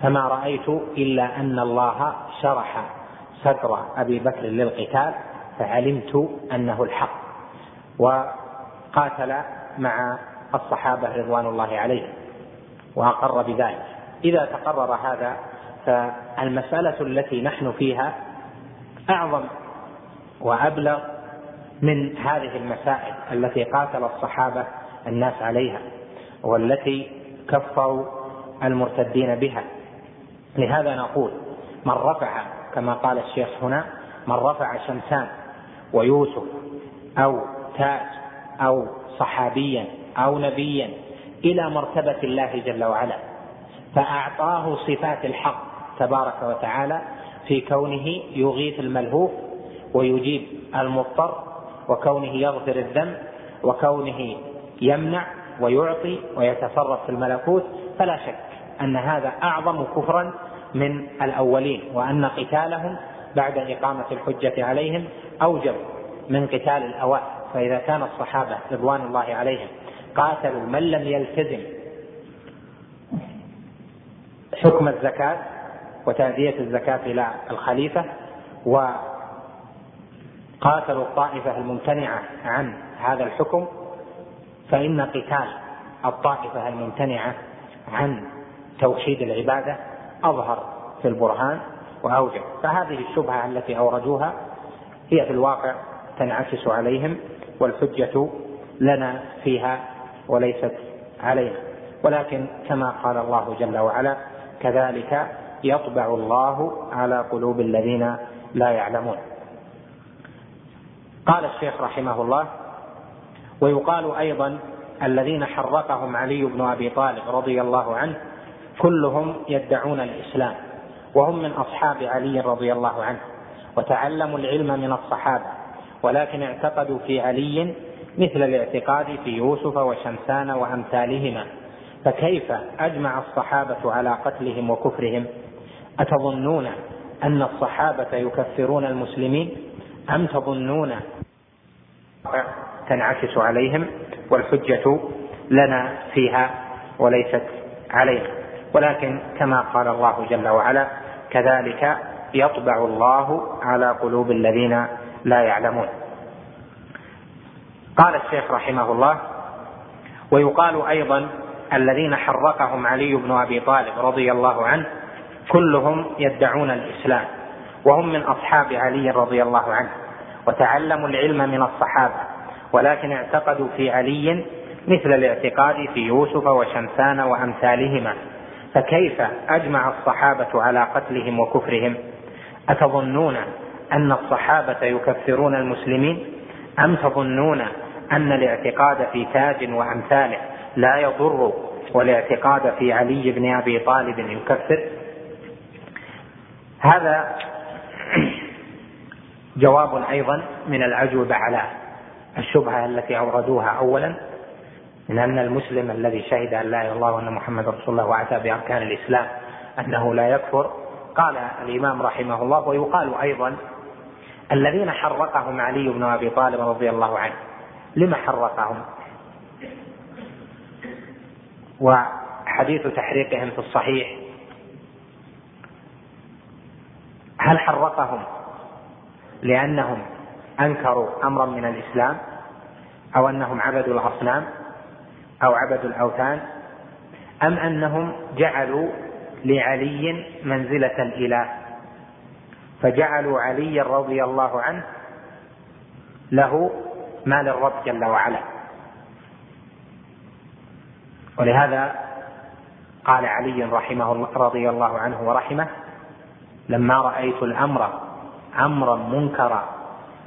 فما رأيت إلا أن الله شرح صدر أبي بكر للقتال فعلمت أنه الحق وقاتل مع الصحابة رضوان الله عليهم وأقر بذلك. إذا تقرر هذا فالمسألة التي نحن فيها أعظم وأبلغ من هذه المسائل التي قاتل الصحابة الناس عليها والتي كفروا المرتدين بها. لهذا نقول من رفع كما قال الشيخ هنا من رفع شمسان ويوسف أو تاج أو صحابيا أو نبيا إلى مرتبة الله جل وعلا فأعطاه صفات الحق تبارك وتعالى في كونه يغيث الملهوف ويجيب المضطر وكونه يغفر الذنب وكونه يمنع ويعطي ويتصرف في الملكوت فلا شك أن هذا أعظم كفرا من الأولين وأن قتالهم بعد إقامة الحجة عليهم أوجب من قتال الاوائل فإذا كان الصحابة رضوان الله عليهم قاتلوا من لم يلتزم حكم الزكاة وتاديه الزكاة إلى الخليفة و قاتلوا الطائفة الممتنعة عن هذا الحكم فإن قتال الطائفة الممتنعة عن توحيد العبادة أظهر في البرهان وأوجب فهذه الشبهة التي أوردوها هي في الواقع تنعكس عليهم والحجة لنا فيها وليست علينا. ولكن كما قال الله جل وعلا كذلك يطبع الله على قلوب الذين لا يعلمون. قال الشيخ رحمه الله ويقال أيضا الذين حرقهم علي بن أبي طالب رضي الله عنه كلهم يدعون الإسلام وهم من أصحاب علي رضي الله عنه وتعلموا العلم من الصحابة ولكن اعتقدوا في علي مثل الاعتقاد في يوسف وشمسان وأمثالهما فكيف أجمع الصحابة على قتلهم وكفرهم؟ أتظنون أن الصحابة يكفرون المسلمين؟ أم تظنون تنعكس عليهم والحجة لنا فيها وليست علينا؟ ولكن كما قال الله جل وعلا كذلك يطبع الله على قلوب الذين لا يعلمون. قال الشيخ رحمه الله ويقال أيضا الذين حرقهم علي بن أبي طالب رضي الله عنه كلهم يدعون الإسلام وهم من أصحاب علي رضي الله عنه وتعلموا العلم من الصحابة ولكن اعتقدوا في علي مثل الاعتقاد في يوسف وشمسان وأمثالهما. فكيف أجمع الصحابة على قتلهم وكفرهم؟ أتظنون أن الصحابة يكفرون المسلمين؟ أم تظنون أن الاعتقاد في تاج وأمثاله لا يضر والاعتقاد في علي بن أبي طالب يكفر؟ هذا جواب أيضا من الاجوبه على الشبهة التي أوردوها أولا من أن المسلم الذي شهد أن لا إله إلا الله وأن محمد رسول الله وأتى بأركان الإسلام أنه لا يكفر قال الإمام رحمه الله ويقال أيضا الذين حرقهم علي بن أبي طالب رضي الله عنه. لم حرقهم؟ وحديث تحريقهم في الصحيح هل حرقهم لأنهم أنكروا أمرا من الإسلام أو أنهم عبدوا الأصنام أو عبدوا الأوثان أم أنهم جعلوا لعلي منزلة الإله؟ فجعلوا عليا رضي الله عنه له ما للرب جل وعلا. ولهذا قال علي رحمه الله رضي الله عنه ورحمه لما رأيت الأمر أمرا منكرا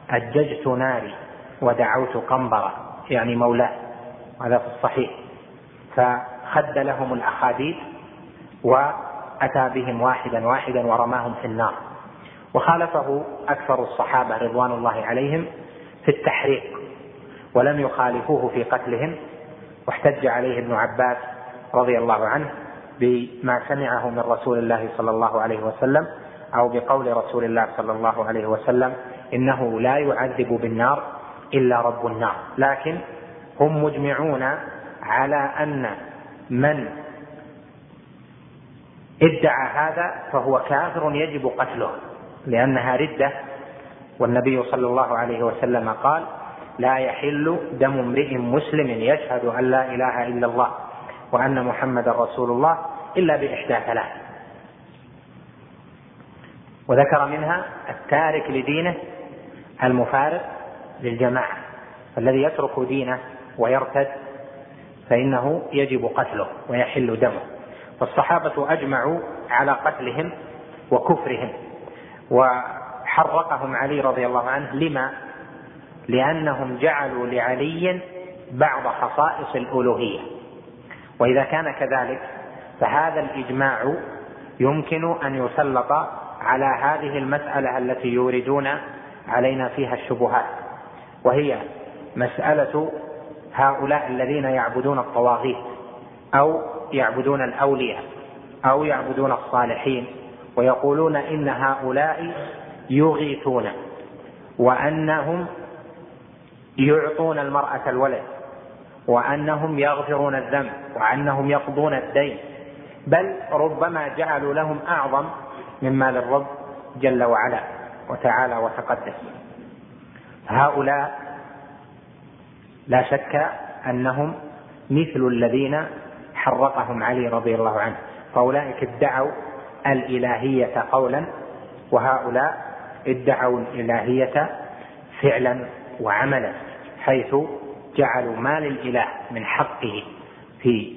أججت ناري ودعوت قنبرا يعني مولاه. هذا في الصحيح. فخد لهم الاخاديد وأتى بهم واحدا واحدا ورماهم في النار. وخالفه أكثر الصحابة رضوان الله عليهم في التحريق ولم يخالفوه في قتلهم. واحتج عليه ابن عباس رضي الله عنه بما سمعه من رسول الله صلى الله عليه وسلم أو بقول رسول الله صلى الله عليه وسلم إنه لا يعذب بالنار إلا رب النار. لكن هم مجمعون على أن من ادعى هذا فهو كافر يجب قتله لأنها ردة. والنبي صلى الله عليه وسلم قال لا يحل دم امرئ مسلم يشهد أن لا إله إلا الله وأن محمدا رسول الله إلا بإحدى ثلاث. وذكر منها التارك لدينه المفارق للجماعة الذي يترك دينه ويرتد فإنه يجب قتله ويحل دمه. والصحابه أجمعوا على قتلهم وكفرهم وحرقهم علي رضي الله عنه. لما؟ لأنهم جعلوا لعلي بعض خصائص الألوهية. وإذا كان كذلك فهذا الإجماع يمكن أن يسلط على هذه المسألة التي يوردون علينا فيها الشبهات وهي مسألة هؤلاء الذين يعبدون الطواغيت أو يعبدون الأولياء أو يعبدون الصالحين ويقولون إن هؤلاء يغيثون وأنهم يعطون المرأة الولد وأنهم يغفرون الذنب وأنهم يقضون الدين بل ربما جعلوا لهم أعظم مما للرب جل وعلا وتعالى وتقدس. هؤلاء لا شك أنهم مثل الذين حرقهم علي رضي الله عنه فأولئك ادعوا الإلهية قولا وهؤلاء ادعوا الإلهية فعلا وعملا حيث جعلوا ما للإله من حقه في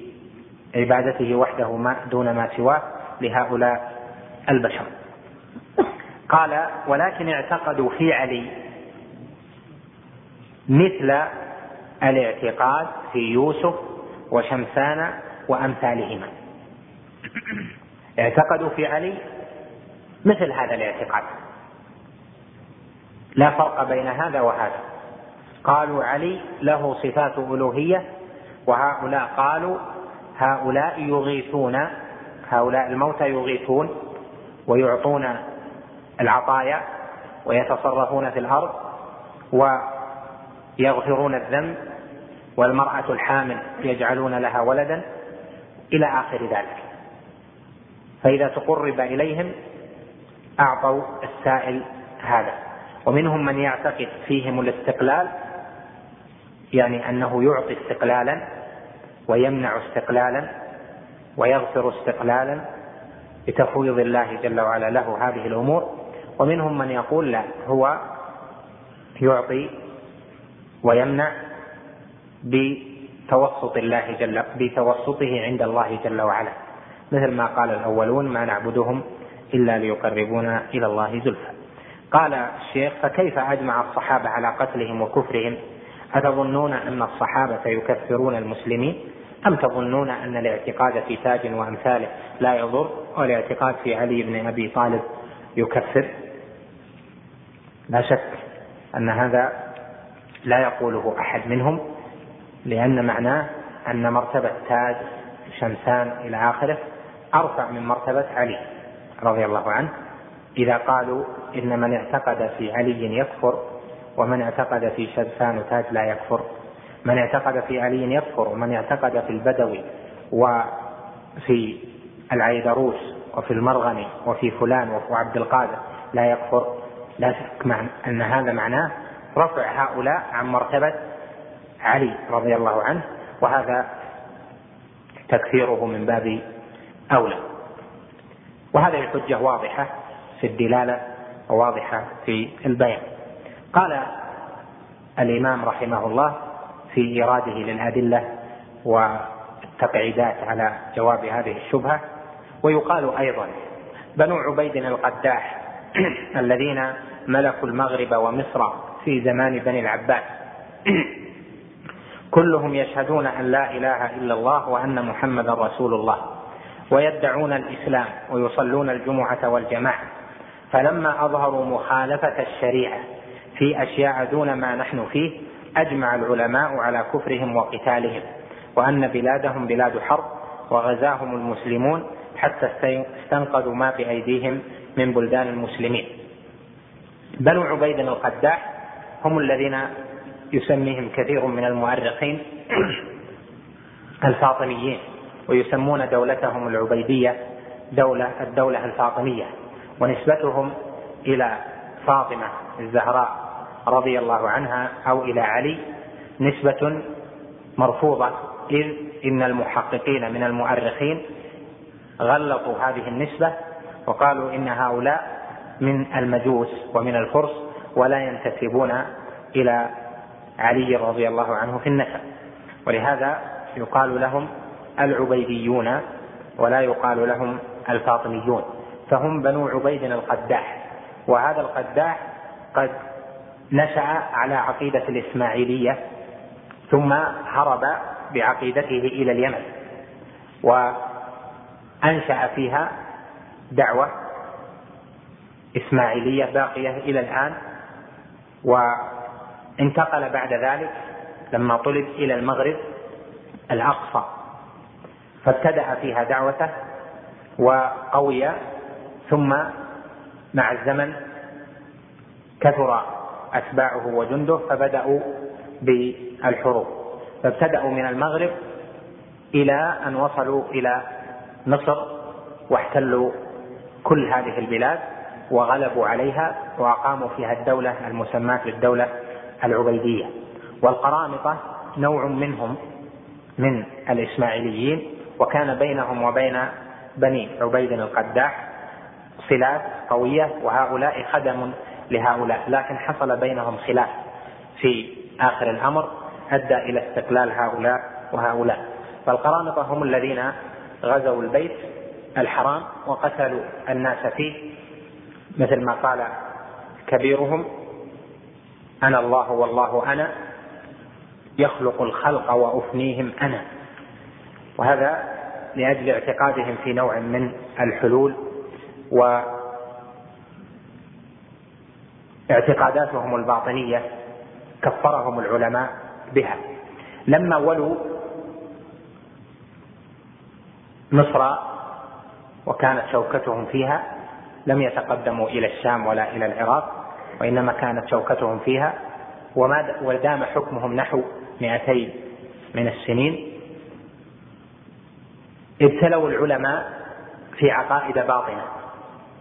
عبادته وحده ما دون ما سواه لهؤلاء البشر. قال ولكن اعتقدوا في علي مثل الاعتقاد في يوسف وشمسان وأمثالهما. اعتقدوا في علي مثل هذا الاعتقاد. لا فرق بين هذا وهذا. قالوا علي له صفات ألوهية وهؤلاء قالوا هؤلاء يغيثون هؤلاء الموتى يغيثون. ويعطون العطايا ويتصرفون في الأرض ويغفرون الذنب والمرأة الحامل يجعلون لها ولدا إلى آخر ذلك. فإذا تقرب إليهم أعطوا السائل هذا. ومنهم من يعتقد فيهم الاستقلال يعني أنه يعطي استقلالا ويمنع استقلالا ويغفر استقلالا بتفويض الله جل وعلا له هذه الأمور. ومنهم من يقول لا هو يعطي ويمنع بتوسط الله جل بتوسطه عند الله جل وعلا. مثل ما قال الأولون ما نعبدهم إلا ليقربونا إلى الله زلفى. قال الشيخ فكيف أجمع الصحابة على قتلهم وكفرهم؟ أتظنون أن الصحابة يكفرون المسلمين؟ أم تظنون أن الاعتقاد في تاج وأمثاله لا يضر؟ والاعتقاد في علي بن أبي طالب يكفر. لا شك أن هذا لا يقوله أحد منهم لأن معناه أن مرتبة تاج شمسان إلى آخره أرفع من مرتبة علي رضي الله عنه إذا قالوا إن من اعتقد في علي يكفر ومن اعتقد في شمسان تاج لا يكفر. من اعتقد في علي يكفر ومن اعتقد في البدوي وفي العيدروس وفي المرغني وفي فلان وفي عبد القادر. لا يكفر. لا شك أن هذا معناه رفع هؤلاء عن مرتبة علي رضي الله عنه وهذا تكفيره من باب أولى. وهذه الحجة واضحة في الدلالة وواضحة في البيان. قال الإمام رحمه الله في إيراده للأدلة والتقعيدات على جواب هذه الشبهة ويقال أيضا بنو عبيد القداح <clears throat> الذين ملكوا المغرب ومصر في زمان بني العباس. <clears throat> كلهم يشهدون أن لا إله إلا الله وأن محمدا رسول الله ويدعون الإسلام ويصلون الجمعة والجماعة. فلما أظهروا مخالفة الشريعة في أشياء دون ما نحن فيه أجمع العلماء على كفرهم وقتالهم وأن بلادهم بلاد حرب وغزاهم المسلمون حتى استنقذوا ما بايديهم من بلدان المسلمين. بنو عبيد القداح هم الذين يسميهم كثير من المؤرخين الفاطميين ويسمون دولتهم العبيدية دولة الدولة الفاطمية. ونسبتهم إلى فاطمة الزهراء رضي الله عنها أو إلى علي نسبة مرفوضة إذ إن المحققين من المؤرخين غلطوا هذه النسبة وقالوا إن هؤلاء من المجوس ومن الفرس ولا ينتسبون إلى علي رضي الله عنه في النسب. ولهذا يقال لهم العبيديون ولا يقال لهم الفاطميون. فهم بنو عبيد القداح. وهذا القداح قد نشأ على عقيدة الإسماعيلية ثم هرب بعقيدته إلى اليمن. وأنشأ فيها دعوة إسماعيلية باقية إلى الآن وانتقل بعد ذلك لما طلب إلى المغرب الأقصى. فابتدأ فيها دعوته وقوي ثم مع الزمن كثر أتباعه وجنده فبدأوا بالحروب. فابتدأوا من المغرب إلى أن وصلوا إلى مصر واحتلوا كل هذه البلاد وغلبوا عليها وأقاموا فيها الدولة المسماة بالدولة العبيدية. والقرامطة نوع منهم من الإسماعيليين وكان بينهم وبين بني عبيد القداح صلات قوية وهؤلاء خدم لهؤلاء لكن حصل بينهم خلاف في آخر الأمر أدى إلى استقلال هؤلاء وهؤلاء. فالقرامطة هم الذين غزوا البيت الحرام وقتلوا الناس فيه مثل ما قال كبيرهم أنا الله والله أنا يخلق الخلق وأفنيهم أنا. وهذا لأجل اعتقادهم في نوع من الحلول و اعتقاداتهم الباطنية كفرهم العلماء بها. لما ولوا مصر وكانت شوكتهم فيها لم يتقدموا إلى الشام ولا إلى العراق وإنما كانت شوكتهم فيها وما ودام حكمهم نحو 200 من السنين. ابتلوا العلماء في عقائد باطنة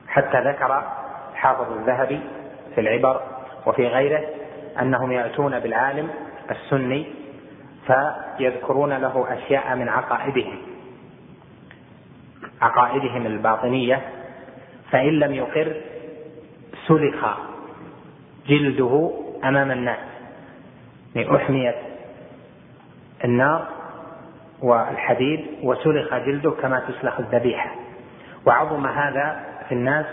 حتى ذكر حافظ الذهبي في العبر وفي غيره أنهم يأتون بالعالم السني فيذكرون له أشياء من عقائدهم. عقائدهم الباطنية فإن لم يقر سلخ جلده أمام الناس. أحميت النار والحديد وسلخ جلده كما تسلخ الذبيحة. وعظم هذا في الناس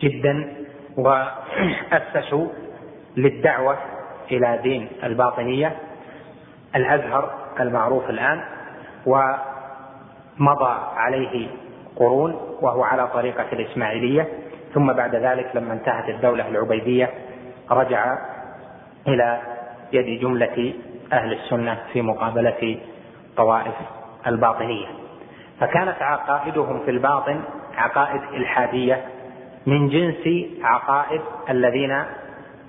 جدا وأسسوا للدعوة إلى دين الباطنية الأزهر المعروف الآن ومضى عليه قرون وهو على طريقة الإسماعيلية. ثم بعد ذلك لما انتهت الدولة العبيدية رجع إلى يد جملة أهل السنة في مقابلة طوائف الباطنية. فكانت عقائدهم في الباطن عقائد إلحادية من جنس عقائد الذين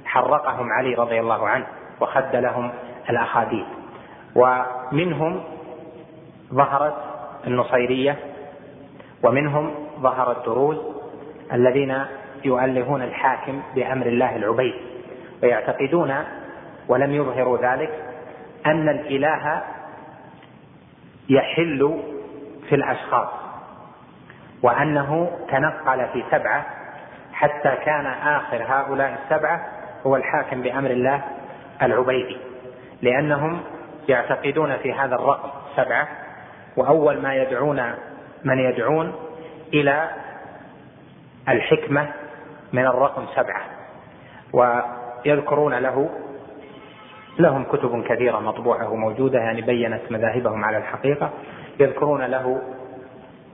حرقهم علي رضي الله عنه وخد لهم الأخاديد. ومنهم ظهرت النصيرية ومنهم ظهر الدروز الذين يؤلهون الحاكم بأمر الله العبيد ويعتقدون ولم يظهروا ذلك أن الإله يحل في الأشخاص وأنه تنقل في سبعة حتى كان آخر هؤلاء السبعة هو الحاكم بأمر الله العبيدي لأنهم يعتقدون في هذا الرقم سبعة وأول ما يدعون من يدعون إلى الحكمة من الرقم سبعة ويذكرون له لهم كتب كثيرة مطبوعة وموجودة يعني بينت مذاهبهم على الحقيقة. يذكرون له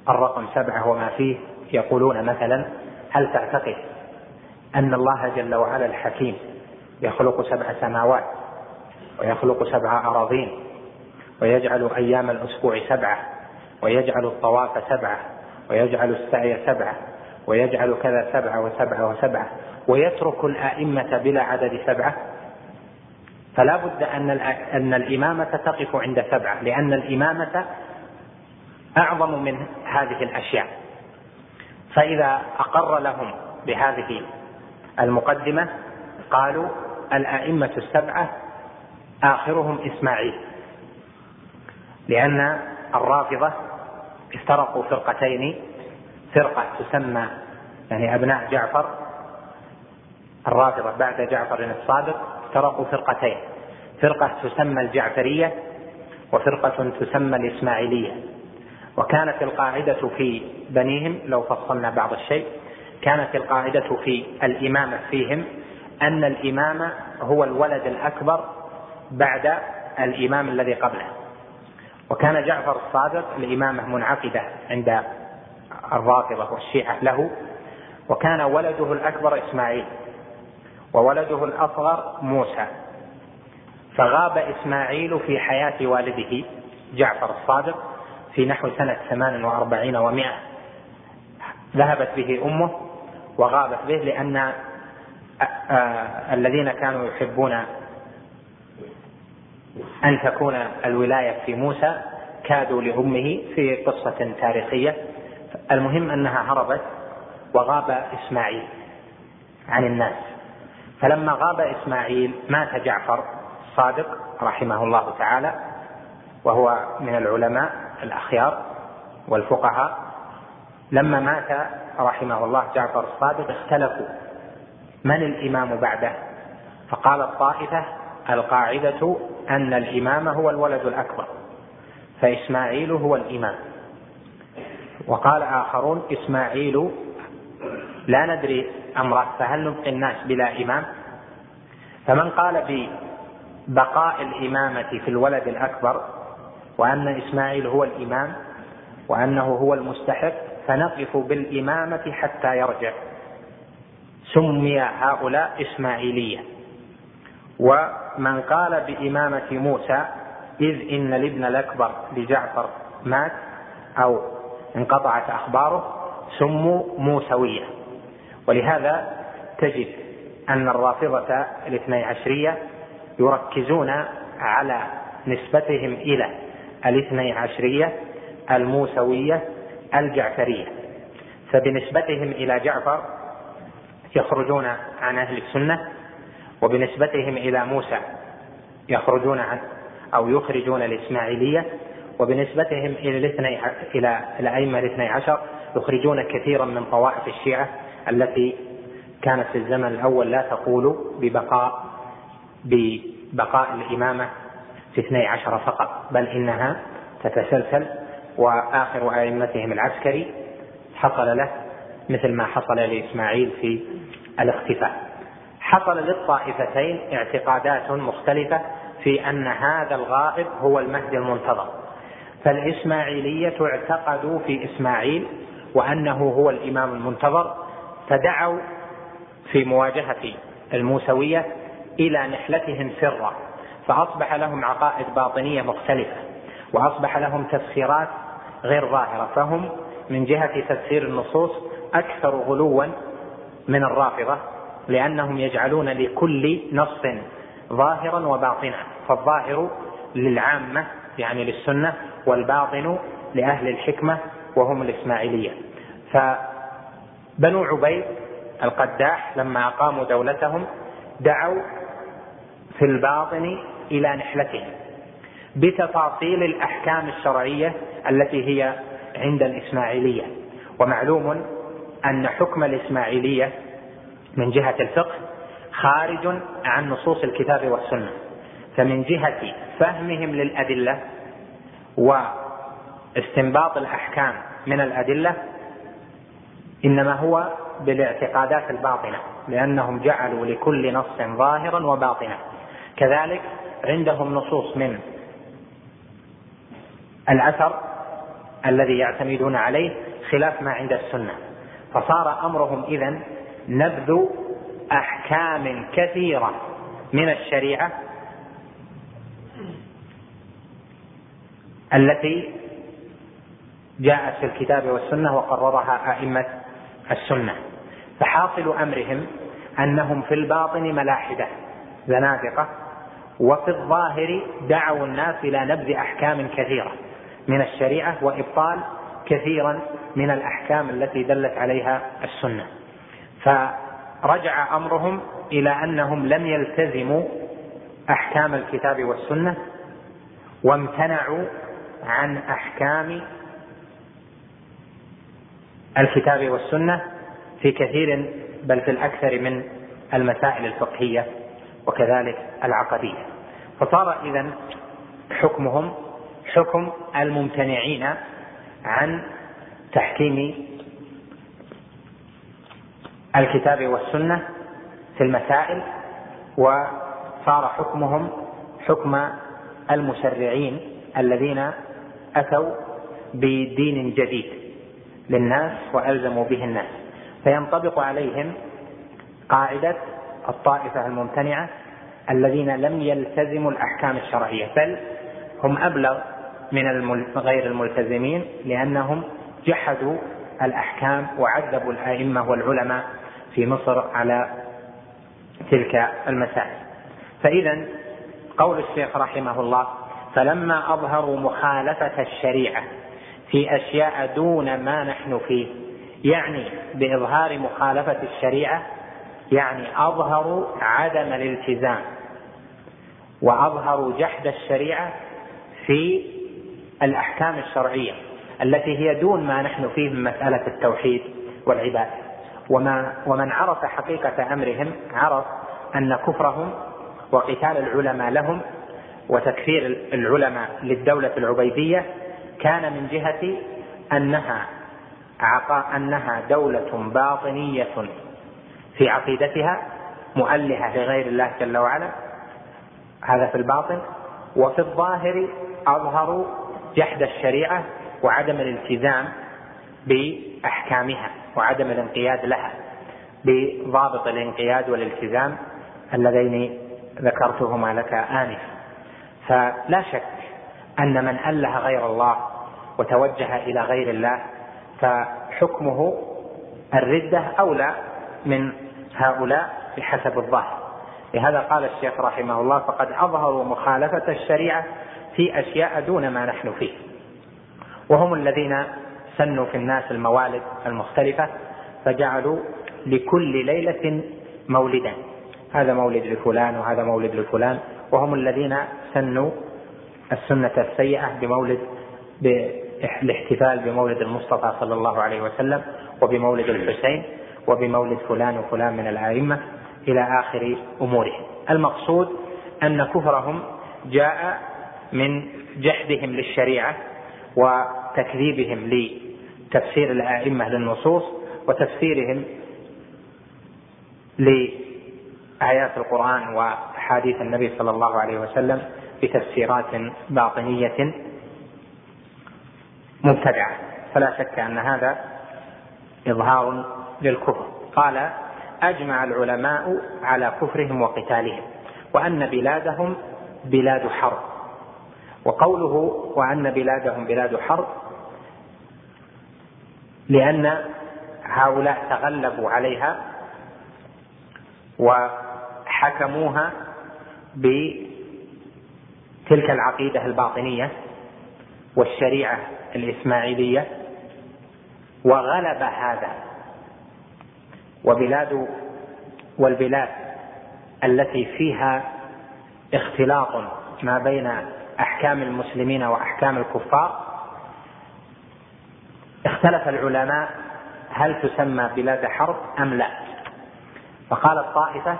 الرقم سبعة وما فيه يقولون مثلا هل تعتقد أن الله جل وعلا الحكيم يخلق سبع سماوات ويخلق سبع أراضين ويجعل أيام الأسبوع سبعة ويجعل الطواف سبعة ويجعل السعي سبعة ويجعل كذا سبعة وسبعة وسبعة ويترك الأئمة بلا عدد سبعة. فلا بد أن أن الإمامة تقف عند سبعة لأن الإمامة أعظم من هذه الأشياء. فإذا أقر لهم بهذه المقدمة قالوا الأئمة السبعة آخرهم إسماعيل لأن الرافضة افترقوا فرقتين فرقة تسمى يعني أبناء جعفر الرافضة بعد جعفر الصادق افترقوا فرقتين. فرقة تسمى الجعفرية وفرقة تسمى الإسماعيلية. وكانت القاعدة في بنيهم لو فصلنا بعض الشيء كانت القاعدة في الإمامة فيهم أن الإمام هو الولد الأكبر بعد الإمام الذي قبله. وكان جعفر الصادق الإمامة منعقدة عند الرافضة والشيعة له وكان ولده الأكبر إسماعيل وولده الأصغر موسى. فغاب إسماعيل في حياة والده جعفر الصادق في نحو سنة ثمان وأربعين ومائة. ذهبت به أمه وغابت به لأن الذين كانوا يحبون أن تكون الولاية في موسى كادوا لأمه في قصة تاريخية. المهم أنها هربت وغاب إسماعيل عن الناس. فلما غاب إسماعيل مات جعفر الصادق رحمه الله تعالى وهو من العلماء الأخيار والفقهاء. لما مات رحمه الله جعفر الصادق اختلفوا. من الإمام بعده؟ فقال الطائفة القاعدة أن الإمام هو الولد الأكبر فإسماعيل هو الإمام. وقال آخرون إسماعيل لا ندري أمره فهل نبقي الناس بلا إمام؟ فمن قال ببقاء الإمامة في الولد الأكبر وأن إسماعيل هو الإمام وأنه هو المستحق فنقف بالإمامة حتى يرجع. سمي هؤلاء إسماعيلية. ومن قال بإمامة موسى إذ إن الابن الأكبر لجعفر مات أو انقطعت أخباره سموا موسوية. ولهذا تجد أن الرافضة الاثني عشرية يركزون على نسبتهم إلى الاثني عشرية الموسوية الجعفرية. فبنسبتهم إلى جعفر يخرجون عن أهل السنة وبنسبتهم إلى موسى يخرجون عن أو يخرجون الإسماعيلية وبنسبتهم إلى الاثني إلى الأئمة الاثني عشر يخرجون كثيرا من طوائف الشيعة التي كانت في الزمن الأول لا تقول ببقاء ببقاء الإمامة في اثني عشر فقط بل إنها تتسلسل وآخر أئمتهم العسكري حصل له مثل ما حصل لإسماعيل في الاختفاء. حصل للطائفتين اعتقادات مختلفة في أن هذا الغائب هو المهدي المنتظر. فالإسماعيلية اعتقدوا في إسماعيل وأنه هو الإمام المنتظر فدعوا في مواجهة الموسوية إلى نحلتهم سرا فأصبح لهم عقائد باطنية مختلفة وأصبح لهم تفسيرات غير ظاهرة فهم من جهة تفسير النصوص أكثر غلوا من الرافضة. لأنهم يجعلون لكل نص ظاهرا وباطنا. فالظاهر للعامة يعني للسنة والباطن لأهل الحكمة وهم الإسماعيلية. فبنو عبيد القداح لما أقاموا دولتهم دعوا في الباطن إلى نحلتهم بتفاصيل الأحكام الشرعية التي هي عند الإسماعيلية. ومعلوم أن حكم الإسماعيلية من جهة الفقه خارج عن نصوص الكتاب والسنة فمن جهة فهمهم للأدلة واستنباط الأحكام من الأدلة إنما هو بالاعتقادات الباطنة لأنهم جعلوا لكل نص ظاهرا وباطنا. كذلك عندهم نصوص من الأثر الذي يعتمدون عليه خلاف ما عند السنة فصار أمرهم إذا نبذ أحكام كثيرة من الشريعة التي جاءت في الكتاب والسنة وقررها أئمة السنة. فحاصل أمرهم أنهم في الباطن ملاحدة زنادقة وفي الظاهر دعوا الناس إلى نبذ أحكام كثيرة من الشريعة وإبطال كثيرا من الأحكام التي دلت عليها السنة. فرجع أمرهم إلى أنهم لم يلتزموا أحكام الكتاب والسنة وامتنعوا عن أحكام الكتاب والسنة في كثير بل في الأكثر من المسائل الفقهية وكذلك العقدية. فصار إذا حكمهم حكم الممتنعين عن تحكيم الكتاب والسنة في المسائل وصار حكمهم حكم المشرعين الذين أتوا بدين جديد للناس وألزموا به الناس. فينطبق عليهم قاعدة الطائفة الممتنعة الذين لم يلتزموا الأحكام الشرعية بل هم أبلغ من غير الملتزمين لأنهم جحدوا الأحكام وعذبوا الأئمة والعلماء في مصر على تلك المسائل. فإذا قول الشيخ رحمه الله فلما أظهروا مخالفة الشريعة في أشياء دون ما نحن فيه يعني بإظهار مخالفة الشريعة يعني أظهروا عدم الالتزام وأظهروا جحد الشريعة في الأحكام الشرعية التي هي دون ما نحن فيه من مسألة التوحيد والعبادة. وما ومن عرف حقيقة أمرهم عرف أن كفرهم وقتال العلماء لهم وتكفير العلماء للدولة العبيدية كان من جهة أنها عقا أنها دولة باطنية في عقيدتها مؤلهة لغير الله جل وعلا. هذا في الباطن. وفي الظاهر أظهروا جحد الشريعة وعدم الالتزام بأحكامها وعدم الانقياد لها بضابط الانقياد والالتزام اللذين ذكرتهما لك آنفا. فلا شك أن من أله غير الله وتوجه إلى غير الله فحكمه الردة أولى من هؤلاء بحسب الظاهر. لهذا قال الشيخ رحمه الله فقد أظهروا مخالفة الشريعة في أشياء دون ما نحن فيه وهم الذين سنوا في الناس الموالد المختلفة فجعلوا لكل ليلة مولدا. هذا مولد لفلان وهذا مولد لفلان وهم الذين سنوا السنة السيئة بمولد بالاحتفال بمولد المصطفى صلى الله عليه وسلم وبمولد الحسين وبمولد فلان وفلان من الأئمة إلى آخر أمورهم. المقصود أن كفرهم جاء من جحدهم للشريعة وتكذيبهم لتفسير الأئمة للنصوص وتفسيرهم لآيات القرآن وأحاديث النبي صلى الله عليه وسلم بتفسيرات باطنية مبتدعة. فلا شك أن هذا إظهار للكفر. قال أجمع العلماء على كفرهم وقتالهم وأن بلادهم بلاد حرب. وقوله وأن بلادهم بلاد حرب لأن هؤلاء تغلبوا عليها وحكموها بتلك العقيدة الباطنية والشريعة الإسماعيلية وغلب هذا. وبلاد والبلاد التي فيها اختلاط ما بين أحكام المسلمين وأحكام الكفار اختلف العلماء هل تسمى بلاد حرب أم لا. فقالت طائفه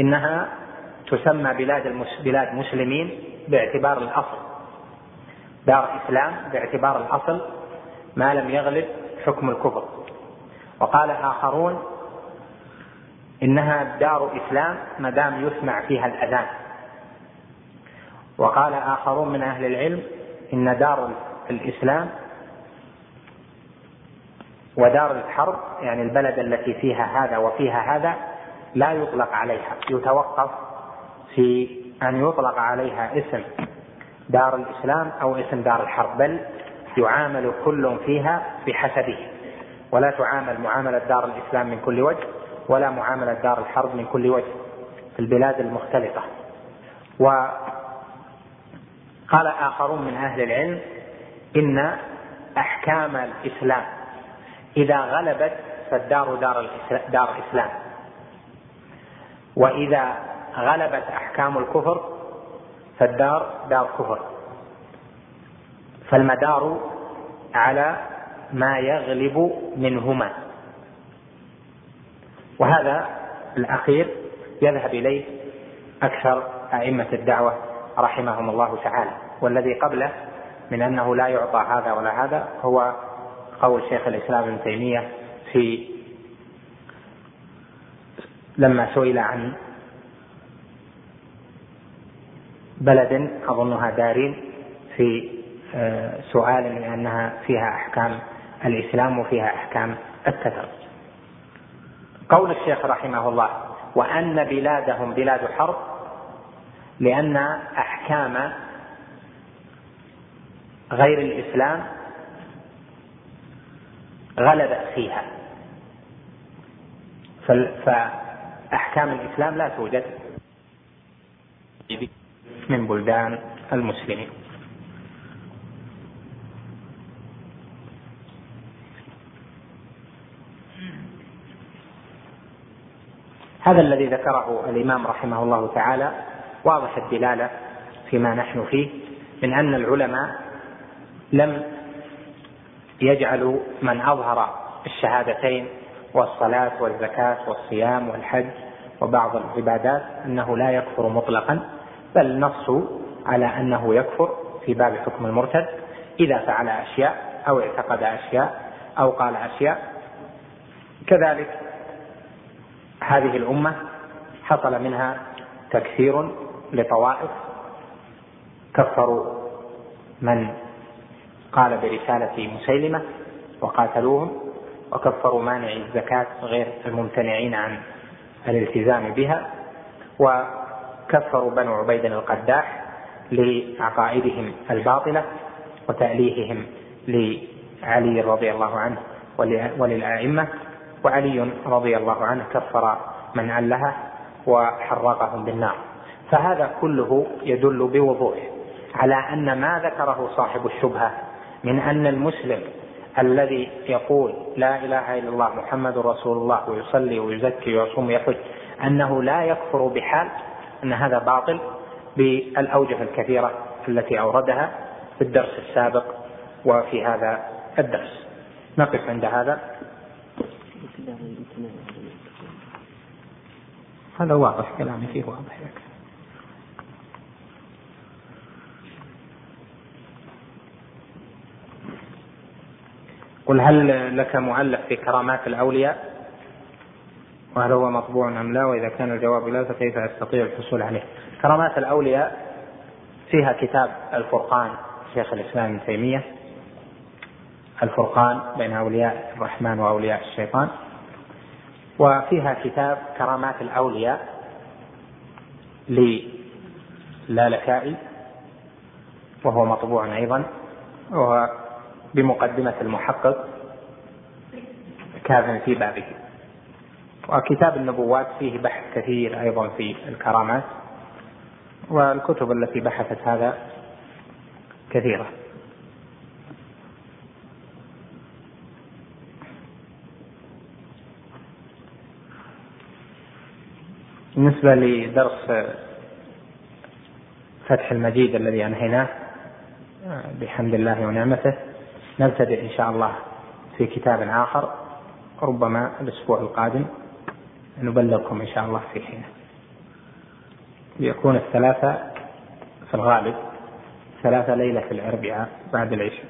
إنها تسمى بلاد بلاد مسلمين باعتبار الأصل. دار إسلام باعتبار الأصل ما لم يغلب حكم الكفر. وقال آخرون إنها دار إسلام ما دام يسمع فيها الأذان. وقال آخرون من أهل العلم إن دار الإسلام ودار الحرب يعني البلد التي فيها هذا وفيها هذا لا يطلق عليها. يتوقف في أن يطلق عليها اسم دار الإسلام أو اسم دار الحرب بل يعامل كل فيها بحسبه. ولا تعامل معاملة دار الإسلام من كل وجه ولا معاملة دار الحرب من كل وجه في البلاد المختلطه وقال آخرون من أهل العلم إن أحكام الإسلام إذا غلبت فالدار دار دار اسلام وإذا غلبت أحكام الكفر فالدار دار كفر. فالمدار على ما يغلب منهما. وهذا الأخير يذهب إليه أكثر أئمة الدعوة رحمهم الله تعالى. والذي قبله من أنه لا يعطى هذا ولا هذا هو قول شيخ الإسلام ابن تيمية في لما سئل عن بلد أظنها دارين في آه، سؤال لأنها فيها أحكام الإسلام وفيها أحكام التتر قول الشيخ رحمه الله وأن بلادهم بلاد حرب لأن أحكام غير الإسلام غلبت فيها. فأحكام الإسلام لا توجد. من بلدان المسلمين. هذا الذي ذكره الإمام رحمه الله تعالى واضح الدلالة فيما نحن فيه من أن العلماء لم يجعلوا من أظهر الشهادتين والصلاة والزكاة والصيام والحج وبعض العبادات أنه لا يكفر مطلقا بل نصوا على أنه يكفر في باب حكم المرتد إذا فعل أشياء أو اعتقد أشياء أو قال أشياء. كذلك هذه الأمة حصل منها تكثير لطوائف كفروا من قال برسالة مسيلمة وقاتلوهم وكفروا مانعي الزكاة غير الممتنعين عن الالتزام بها وكفروا بنو عبيد القداح لعقائدهم الباطلة وتأليههم لعلي رضي الله عنه وللأئمة. وعلي رضي الله عنه كفر من علها وحرقهم بالنار. فهذا كله يدل بوضوح على أن ما ذكره صاحب الشبهة من أن المسلم الذي يقول لا إله إلا الله محمد رسول الله ويصلي ويزكي ويصوم ويحج أنه لا يكفر بحال أن هذا باطل بالأوجه الكثيرة التي أوردها في الدرس السابق وفي هذا الدرس. نقف عند هذا. هذا واضح كلامي فيه واضح لك. قل هل لك مؤلف في كرامات الأولياء؟ وهل هو مطبوع أم لا؟ وإذا كان الجواب لا فكيف أستطيع الحصول عليه؟ كرامات الأولياء فيها كتاب الفرقان شيخ الإسلام ابن تيمية. الفرقان بين أولياء الرحمن وأولياء الشيطان. وفيها كتاب كرامات الأولياء للالكائي وهو مطبوع أيضا وهو بمقدمة المحقق كاف في بابه. وكتاب النبوات فيه بحث كثير أيضا في الكرامات والكتب التي بحثت هذا كثيرة. بالنسبة لدرس فتح المجيد الذي أنهيناه بحمد الله ونعمته نبتدئ إن شاء الله في كتاب آخر ربما الأسبوع القادم نبلغكم إن شاء الله في حينه ليكون الثلاثة في الغالب ثلاثة ليلة في الأربعاء بعد العشاء.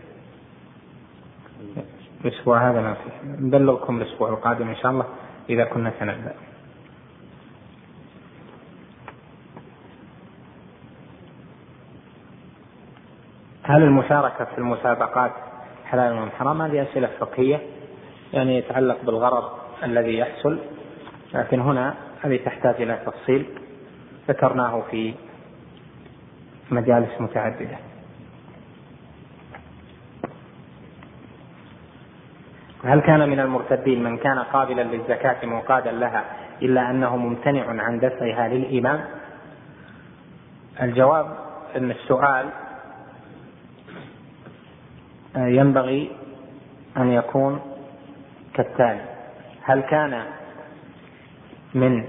الأسبوع هذا ما فيه نبلغكم الأسبوع القادم إن شاء الله إذا كنا سنبدأ. هل المشاركة في المسابقات حلال أم حرام؟ هذه أسئلة فقهية يعني يتعلق بالغرض الذي يحصل. لكن هنا هذه تحتاج إلى تفصيل ذكرناه في مجالس متعددة. هل كان من المرتدين من كان قابلا للزكاة منقادا لها إلا أنه ممتنع عن دفعها للإمام؟ الجواب أن السؤال ينبغي أن يكون كالتالي. هل كان من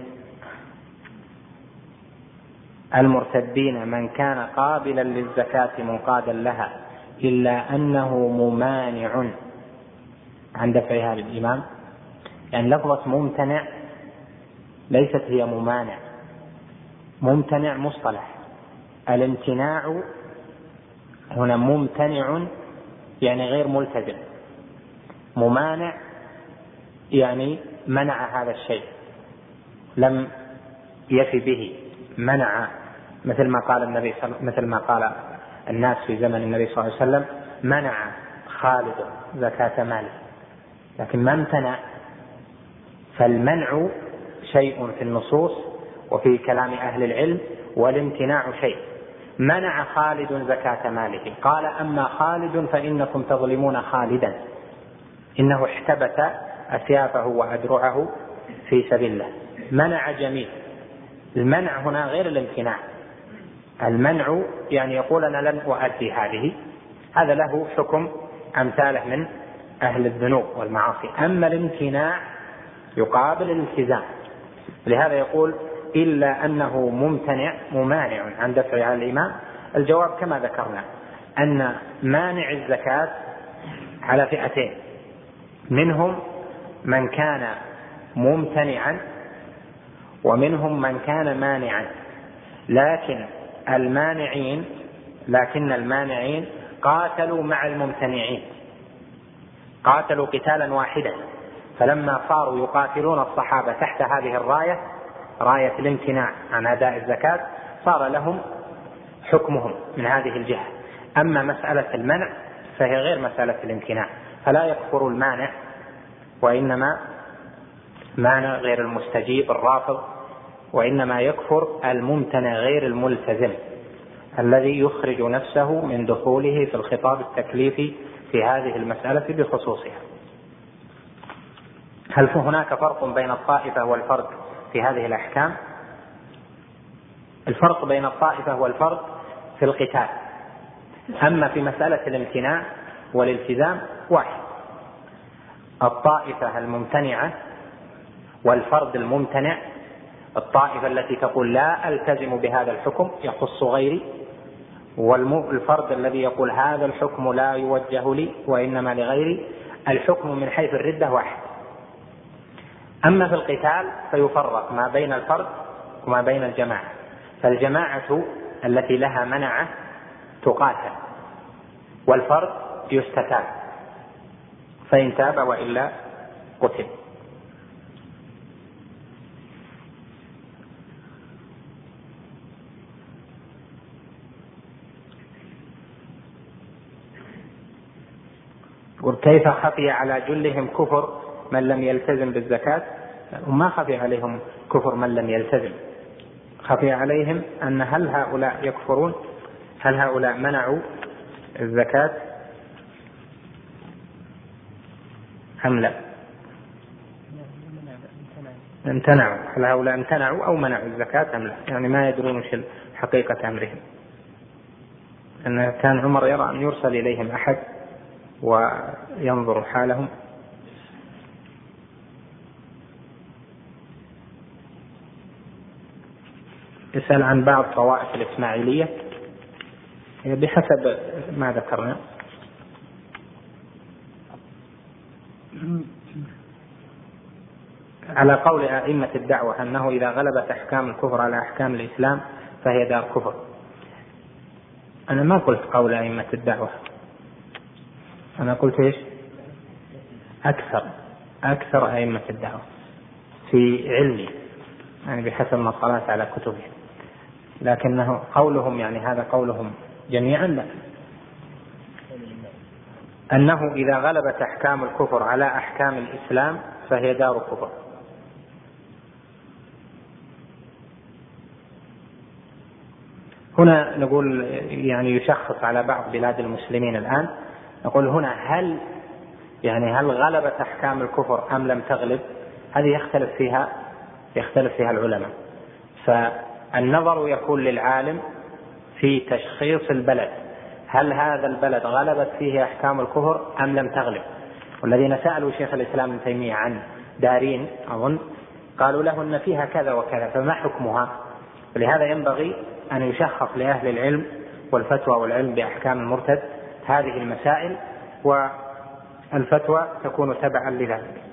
المرتدين من كان قابلا للزكاة منقادا لها إلا أنه ممانع عن دفعها للإمام يعني لفظة ممتنع ليست هي ممانع. ممتنع مصطلح. الامتناع هنا ممتنع يعني غير ملتزم. ممانع يعني منع هذا الشيء. لم يفي به منع. مثل ما قال النبي صل... مثل ما قال الناس في زمن النبي صلى الله عليه وسلم منع خالد زكاة ماله. لكن ما امتنع. فالمنع شيء في النصوص وفي كلام أهل العلم والامتناع شيء. منع خالد زكاة ماله. قال أما خالد فإنكم تظلمون خالدا. إنه احتبس أسيافه وأدرعه في سبيل الله. منع جميع المنع هنا غير الامتناع. المنع يعني يقول أنا لن أؤدي هذه. هذا له حكم أمثاله من أهل الذنوب والمعاصي. أما الامتناع يقابل الالتزام. لهذا يقول إلا أنه ممتنع ممانع عن دفعها على الإمام. الجواب كما ذكرنا أن مانع الزكاة على فئتين. منهم من كان ممتنعا ومنهم من كان مانعا. لكن المانعين لكن المانعين قاتلوا مع الممتنعين. قاتلوا قتالا واحدا. فلما صاروا يقاتلون الصحابة تحت هذه الراية راية الامتناع عن أداء الزكاة صار لهم حكمهم من هذه الجهة. أما مسألة المنع فهي غير مسألة الامتناع. فلا يكفر المانع وإنما مانع غير المستجيب الرافض وإنما يكفر الممتنع غير الملتزم الذي يخرج نفسه من دخوله في الخطاب التكليفي في هذه المسألة بخصوصها. هل هناك فرق بين الطائفة والفرد؟ في هذه الأحكام. الفرق بين الطائفة والفرد في القتال. أما في مسألة الامتناع والالتزام واحد. الطائفة الممتنعة والفرد الممتنع الطائفة التي تقول لا ألتزم بهذا الحكم يخص غيري والفرد الذي يقول هذا الحكم لا يوجه لي وإنما لغيري الحكم من حيث الردة واحد. أما في القتال فيفرق ما بين الفرد وما بين الجماعة فالجماعة التي لها منعة تقاتل والفرد يستتاب فإن تاب وإلا قتل. يقول كيف خفي على جلهم كفر من لم يلتزم بالزكاة وما خفي عليهم كفر من لم يلتزم. خفي عليهم أن هل هؤلاء يكفرون؟ هل هؤلاء منعوا الزكاة؟ أم لا؟ امتنعوا. هل هؤلاء امتنعوا أو منعوا الزكاة أم لا؟ يعني ما يدرون وش حقيقة أمرهم. أن كان عمر يرى أن يرسل إليهم أحد وينظر حالهم يسأل عن بعض طوائف الإسماعيلية. بحسب ما ذكرنا. على قول أئمة الدعوة أنه إذا غلبت أحكام الكفر على أحكام الإسلام فهي دار كفر. أنا ما قلت قول أئمة الدعوة. أنا قلت إيش؟ أكثر أكثر أئمة الدعوة في علمي يعني بحسب ما اطلعت على كتبهم لكنه قولهم يعني هذا قولهم جميعا لا. أنه إذا غلبت أحكام الكفر على أحكام الإسلام فهي دار كفر هنا نقول يعني يشخص على بعض بلاد المسلمين الآن نقول هنا هل يعني هل غلبت أحكام الكفر أم لم تغلب؟ هذه يختلف فيها يختلف فيها العلماء. فالنظر يكون للعالم في تشخيص البلد. هل هذا البلد غلبت فيه أحكام الكفر أم لم تغلب؟ والذين سألوا شيخ الإسلام ابن تيمية عن دارين أظن قالوا له أن فيها كذا وكذا فما حكمها؟ ولهذا ينبغي أن يشخص لأهل العلم والفتوى والعلم بأحكام المرتد هذه المسائل والفتوى تكون تبعا لذلك.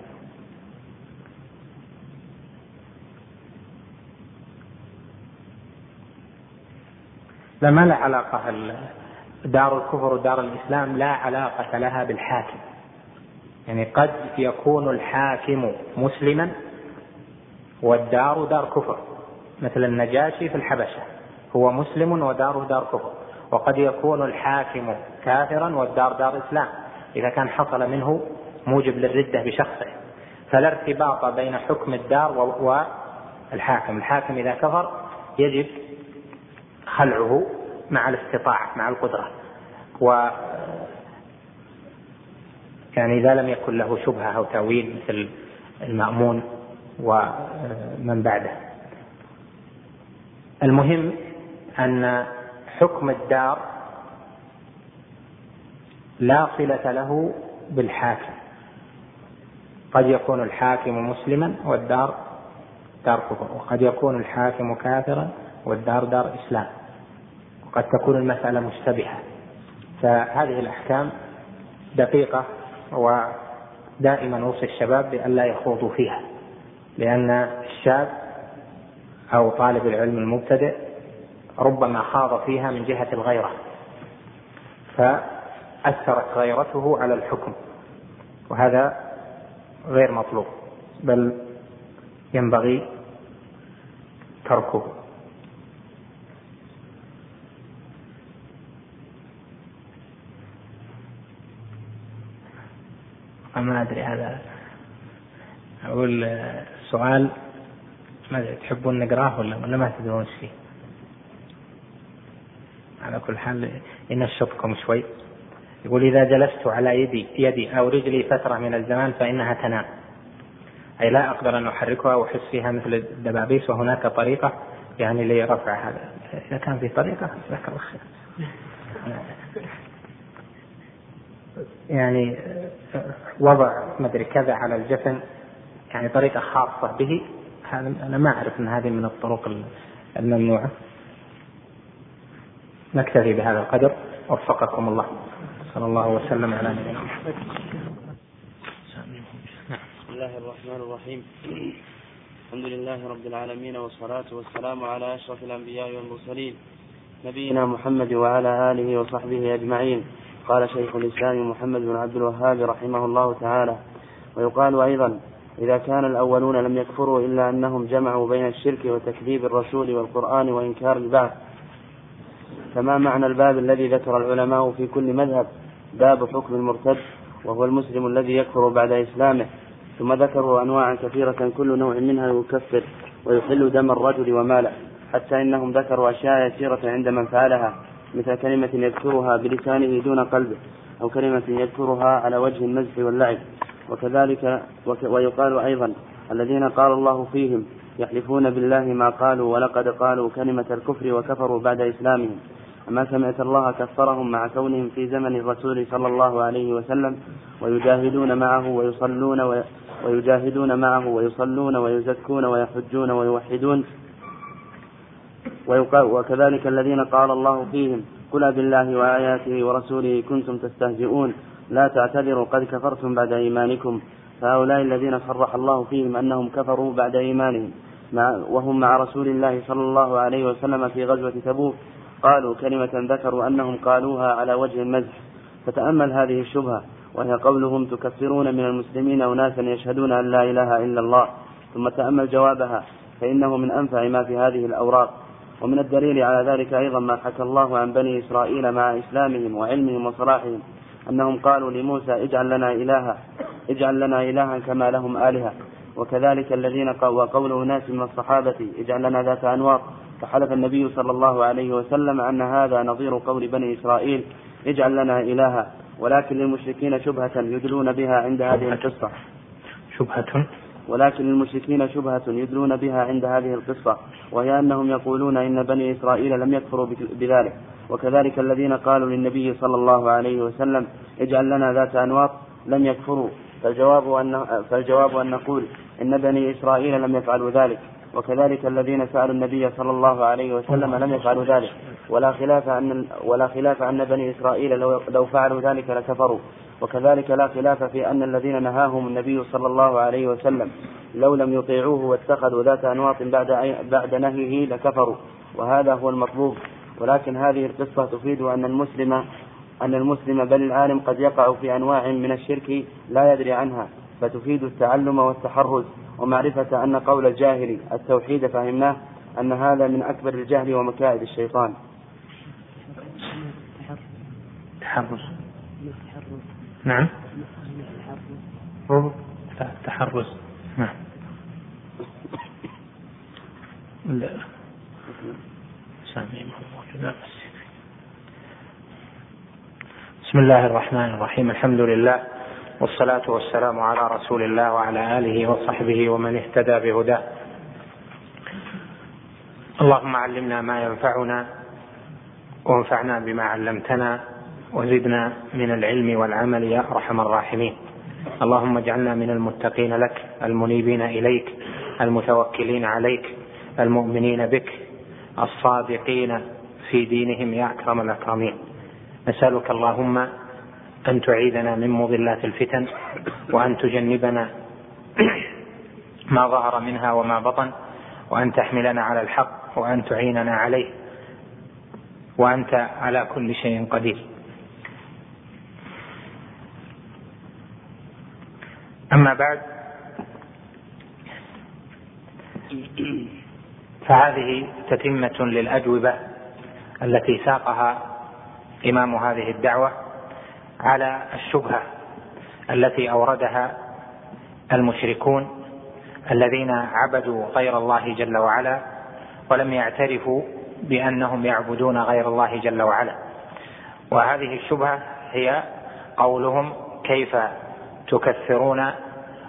ما لا علاقة دار الكفر ودار الإسلام لا علاقة لها بالحاكم. يعني قد يكون الحاكم مسلما والدار دار كفر. مثل النجاشي في الحبشة. هو مسلم وداره دار كفر. وقد يكون الحاكم كافرا والدار دار إسلام. إذا كان حصل منه موجب للردة بشخصه. فلا ارتباط بين حكم الدار والحاكم. الحاكم إذا كفر يجب خلعه مع الاستطاعة مع القدرة. و يعني إذا لم يكن له شبهة أو تأويل مثل المأمون ومن بعده. المهم أن حكم الدار لا صلة له بالحاكم. قد يكون الحاكم مسلما والدار دار كفر وقد يكون الحاكم كافرا والدار دار إسلام. وقد تكون المسألة مشتبهة. فهذه الأحكام دقيقة ودائما أوصي الشباب بألا يخوضوا فيها. لأن الشاب أو طالب العلم المبتدئ ربما خاض فيها من جهة الغيرة. فأثرت غيرته على الحكم. وهذا غير مطلوب. بل ينبغي تركه. ما أدري هذا أقول سؤال ما أدري تحبون نقراه ولا ولا ما تدرون إيش فيه؟ على كل حال ينشطكم شوي. يقول إذا جلست على يدي يدي أو رجلي فترة من الزمان فإنها تنام. أي لا أقدر أن أحركها وأحس فيها مثل الدبابيس وهناك طريقة يعني لرفع هذا. إذا كان في طريقة جزاك الله خير. يعني وضع مدري كذا على الجفن يعني طريقة خاصة به. هذا أنا ما أعرف أن هذه من الطرق الممنوعة. نكتفي بهذا القدر. وفقكم الله. صلى الله وسلم على نبينا محمد. بسم الله الرحمن الرحيم. الحمد لله رب العالمين والصلاة والسلام على أشرف الأنبياء والمرسلين نبينا محمد وعلى آله وصحبه أجمعين. قال شيخ الإسلام محمد بن عبد الوهاب رحمه الله تعالى ويقال أيضا إذا كان الأولون لم يكفروا إلا أنهم جمعوا بين الشرك وتكذيب الرسول والقرآن وإنكار البعث فما معنى الباب الذي ذكر العلماء في كل مذهب؟ باب حكم المرتد وهو المسلم الذي يكفر بعد إسلامه ثم ذكروا أنواعا كثيرة كل نوع منها يكفر ويحل دم الرجل وماله حتى إنهم ذكروا أشياء يسيرة عند من فعلها. مثل كلمة يذكرها بلسانه دون قلبه أو كلمة يذكرها على وجه المزح واللعب. وكذلك ويقال أيضا الذين قال الله فيهم يحلفون بالله ما قالوا ولقد قالوا كلمة الكفر وكفروا بعد إسلامهم. أما سمعت الله كفرهم مع كونهم في زمن الرسول صلى الله عليه وسلم ويجاهدون معه ويصلون ويجاهدون معه ويصلون ويزكون ويحجون ويوحدون وكذلك الذين قال الله فيهم قل بالله وآياته ورسوله كنتم تستهزئون لا تعتذروا قد كفرتم بعد إيمانكم فهؤلاء الذين صرح الله فيهم أنهم كفروا بعد إيمانهم مع وهم مع رسول الله صلى الله عليه وسلم في غزوة تبوك قالوا كلمة ذكروا أنهم قالوها على وجه المزح فتأمل هذه الشبهة وهي قولهم تكفرون من المسلمين أناسا يشهدون أن لا إله إلا الله ثم تأمل جوابها فإنه من أنفع ما في هذه الأوراق ومن الدليل على ذلك أيضا ما حكى الله عن بني إسرائيل مع إسلامهم وعلمهم وصلاحهم أنهم قالوا لموسى اجعل لنا إلها اجعل لنا إلها كما لهم آلهة. وكذلك الذين وقول ناس من الصحابة اجعل لنا ذات أنواط فحلف النبي صلى الله عليه وسلم أن هذا نظير قول بني إسرائيل اجعل لنا إلها ولكن للمشركين شبهة يدلون بها عند هذه القصة. شبهة؟ ولكن للمشركين شبهة يدلون بها عند هذه القصة وهي أنهم يقولون إن بني إسرائيل لم يكفروا بذلك. وكذلك الذين قالوا للنبي صلى الله عليه وسلم اجعل لنا ذات أنواط لم يكفروا. فالجواب أن, فالجواب أن نقول إن بني إسرائيل لم يفعلوا ذلك. وكذلك الذين سألوا النبي صلى الله عليه وسلم لم يفعلوا ذلك. ولا خلاف أن ولا خلاف أن بني إسرائيل لو, لو فعلوا ذلك لكفروا. وكذلك لا خلاف في أن الذين نهاهم النبي صلى الله عليه وسلم لو لم يطيعوه واتخذوا ذات أنواط بعد بعد نهيه لكفروا. وهذا هو المطلوب. ولكن هذه القصة تفيد أن المسلم أن المسلم بل العالم قد يقع في أنواع من الشرك لا يدري عنها فتفيد التعلم والتحرز. ومعرفة أن قول الجاهل التوحيد فهمناه أن هذا من أكبر الجهل ومكائد الشيطان. تحرز. نعم. تحرز. نعم. لا. بسم الله الرحمن الرحيم. الحمد لله والصلاة والسلام على رسول الله وعلى آله وصحبه ومن اهتدى بهداه. اللهم علمنا ما ينفعنا وانفعنا بما علمتنا. وزدنا من العلم والعمل يا أرحم الراحمين. اللهم اجعلنا من المتقين لك المنيبين إليك المتوكلين عليك المؤمنين بك الصادقين في دينهم يا أكرم الأكرمين. نسألك اللهم أن تعيذنا من مضلات الفتن وأن تجنبنا ما ظهر منها وما بطن وأن تحملنا على الحق وأن تعيننا عليه وأنت على كل شيء قدير. أما بعد فهذه تتمة للأجوبة التي ساقها إمام هذه الدعوة على الشبهة التي أوردها المشركون الذين عبدوا غير الله جل وعلا ولم يعترفوا بأنهم يعبدون غير الله جل وعلا. وهذه الشبهة هي قولهم كيف تكفرون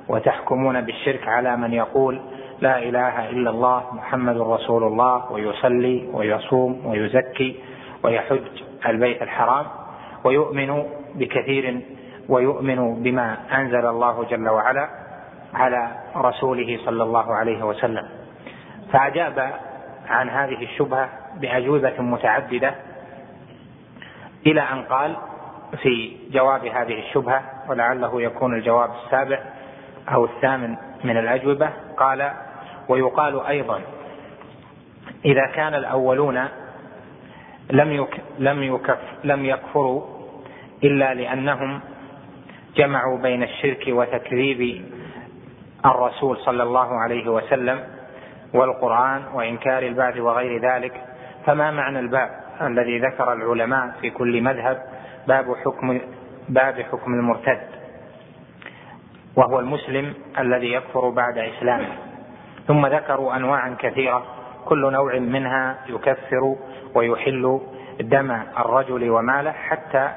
وتحكمون بالشرك على من يقول لا إله إلا الله محمد رسول الله ويصلي ويصوم ويزكي ويحج البيت الحرام ويؤمن بكثير ويؤمن بما أنزل الله جل وعلا على رسوله صلى الله عليه وسلم. فأجاب عن هذه الشبهة بأجوبة متعددة إلى أن قال في جواب هذه الشبهة ولعله يكون الجواب السابع أو الثامن من الأجوبة. قال ويقال أيضا إذا كان الأولون لم يك لم يكف لم يكفروا إلا لأنهم جمعوا بين الشرك وتكذيب الرسول صلى الله عليه وسلم والقرآن وإنكار البعث وغير ذلك. فما معنى الباب الذي ذكر العلماء في كل مذهب؟ باب حكم باب حكم المرتد. وهو المسلم الذي يكفر بعد إسلامه. ثم ذكروا انواعا كثيرة كل نوع منها يكفر ويحل دم الرجل وماله حتى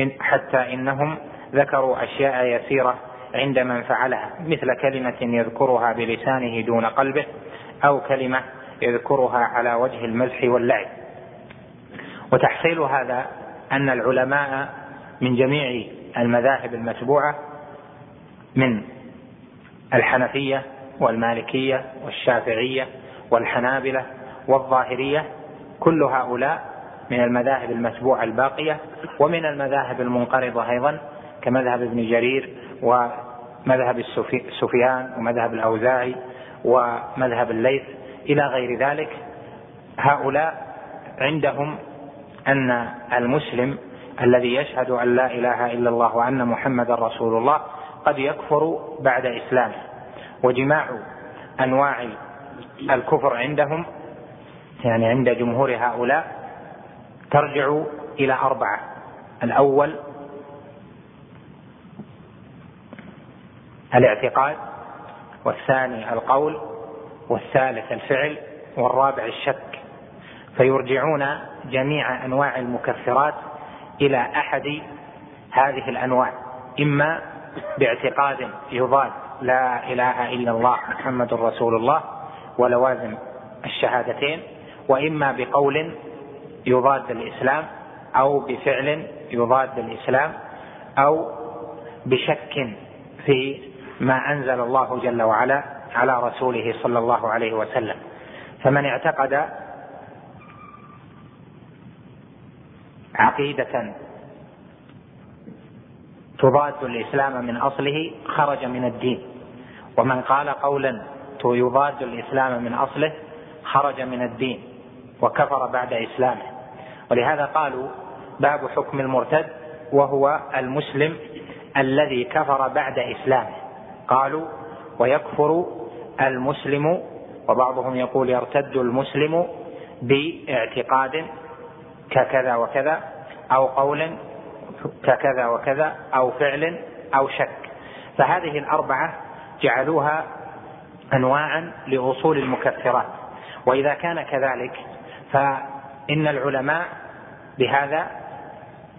إن حتى إنهم ذكروا أشياء يسيرة عند من فعلها مثل كلمة يذكرها بلسانه دون قلبه أو كلمة يذكرها على وجه المزح واللعب. وتحصيل هذا أن العلماء من جميع المذاهب المتبوعة من الحنفية والمالكية والشافعية والحنابلة والظاهرية كل هؤلاء من المذاهب المتبوعة الباقية ومن المذاهب المنقرضة أيضا كمذهب ابن جرير ومذهب سفيان ومذهب الأوزاعي ومذهب الليث إلى غير ذلك. هؤلاء عندهم أن المسلم الذي يشهد أن لا إله إلا الله وأن محمدا رسول الله قد يكفر بعد إسلامه وجماع أنواع الكفر عندهم يعني عند جمهور هؤلاء ترجع إلى أربعة. الأول الاعتقاد والثاني القول والثالث الفعل والرابع الشك. فيرجعون جميع أنواع المكفرات إلى أحد هذه الأنواع. إما باعتقاد يضاد لا إله إلا الله محمد رسول الله ولوازم الشهادتين وإما بقول يضاد الإسلام أو بفعل يضاد الإسلام أو بشك في ما أنزل الله جل وعلا على رسوله صلى الله عليه وسلم. فمن اعتقد عقيدة. تضاد الإسلام من أصله خرج من الدين. ومن قال قولا يضاد الإسلام من أصله خرج من الدين وكفر بعد إسلامه. ولهذا قالوا باب حكم المرتد وهو المسلم الذي كفر بعد إسلامه. قالوا ويكفر المسلم وبعضهم يقول يرتد المسلم بإعتقاد ككذا وكذا أو قول ككذا وكذا أو فعل أو شك. فهذه الأربعة جعلوها انواعا لأصول المكفرات. وإذا كان كذلك فإن العلماء بهذا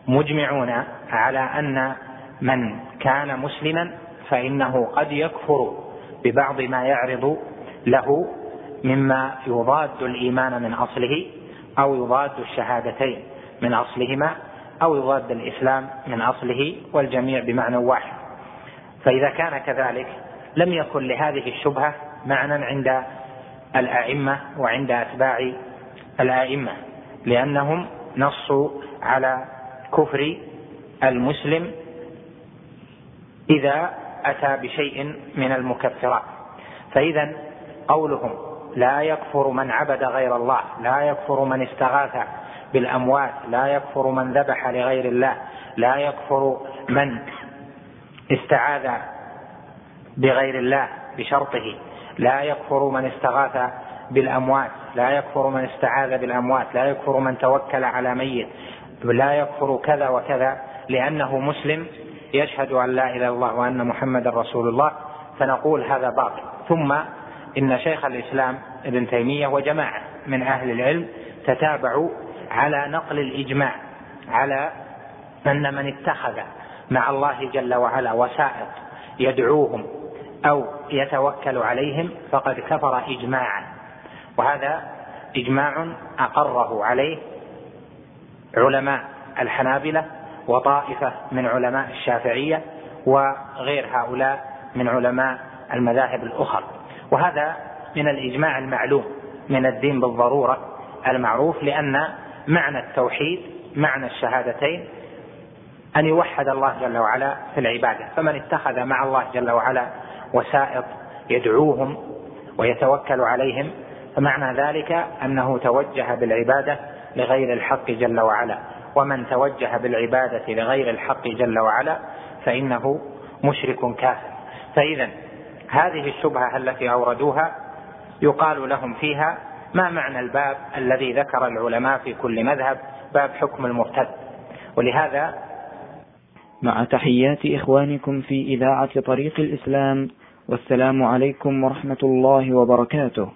مجمعون على أن من كان مسلما فإنه قد يكفر ببعض ما يعرض له مما يضاد الإيمان من أصله. أو يضاد الشهادتين من أصلهما أو يضاد الإسلام من أصله والجميع بمعنى واحد. فإذا كان كذلك لم يكن لهذه الشبهة معنى عند الأئمة وعند أتباع الأئمة لأنهم نصوا على كفر المسلم إذا أتى بشيء من المكفرات. فاذا قولهم لا يكفر من عبد غير الله لا يكفر من استغاث بالأموات لا يكفر من ذبح لغير الله لا يكفر من استعاذ بغير الله بشرطه لا يكفر من استغاث بالأموات لا يكفر من استعاذ بالأموات لا يكفر من توكل على ميت لا يكفر كذا وكذا لأنه مسلم يشهد أن لا إله إلا الله وأن محمدا رسول الله فنقول هذا باطل. ثم إن شيخ الإسلام ابن تيمية وجماعة من أهل العلم تتابعوا على نقل الإجماع على أن من اتخذ مع الله جل وعلا وسائط يدعوهم أو يتوكل عليهم فقد كفر اجماعا. وهذا إجماع أقره عليه علماء الحنابلة وطائفة من علماء الشافعية وغير هؤلاء من علماء المذاهب الأخرى. وهذا من الإجماع المعلوم من الدين بالضرورة المعروف لأن معنى التوحيد معنى الشهادتين أن يوحد الله جل وعلا في العبادة. فمن اتخذ مع الله جل وعلا وسائط يدعوهم ويتوكل عليهم فمعنى ذلك أنه توجه بالعبادة لغير الحق جل وعلا. ومن توجه بالعبادة لغير الحق جل وعلا فإنه مشرك كافر. فاذا هذه الشبهة التي أوردوها يقال لهم فيها ما معنى الباب الذي ذكر العلماء في كل مذهب باب حكم المرتد. ولهذا مع تحيات إخوانكم في إذاعة طريق الإسلام والسلام عليكم ورحمة الله وبركاته.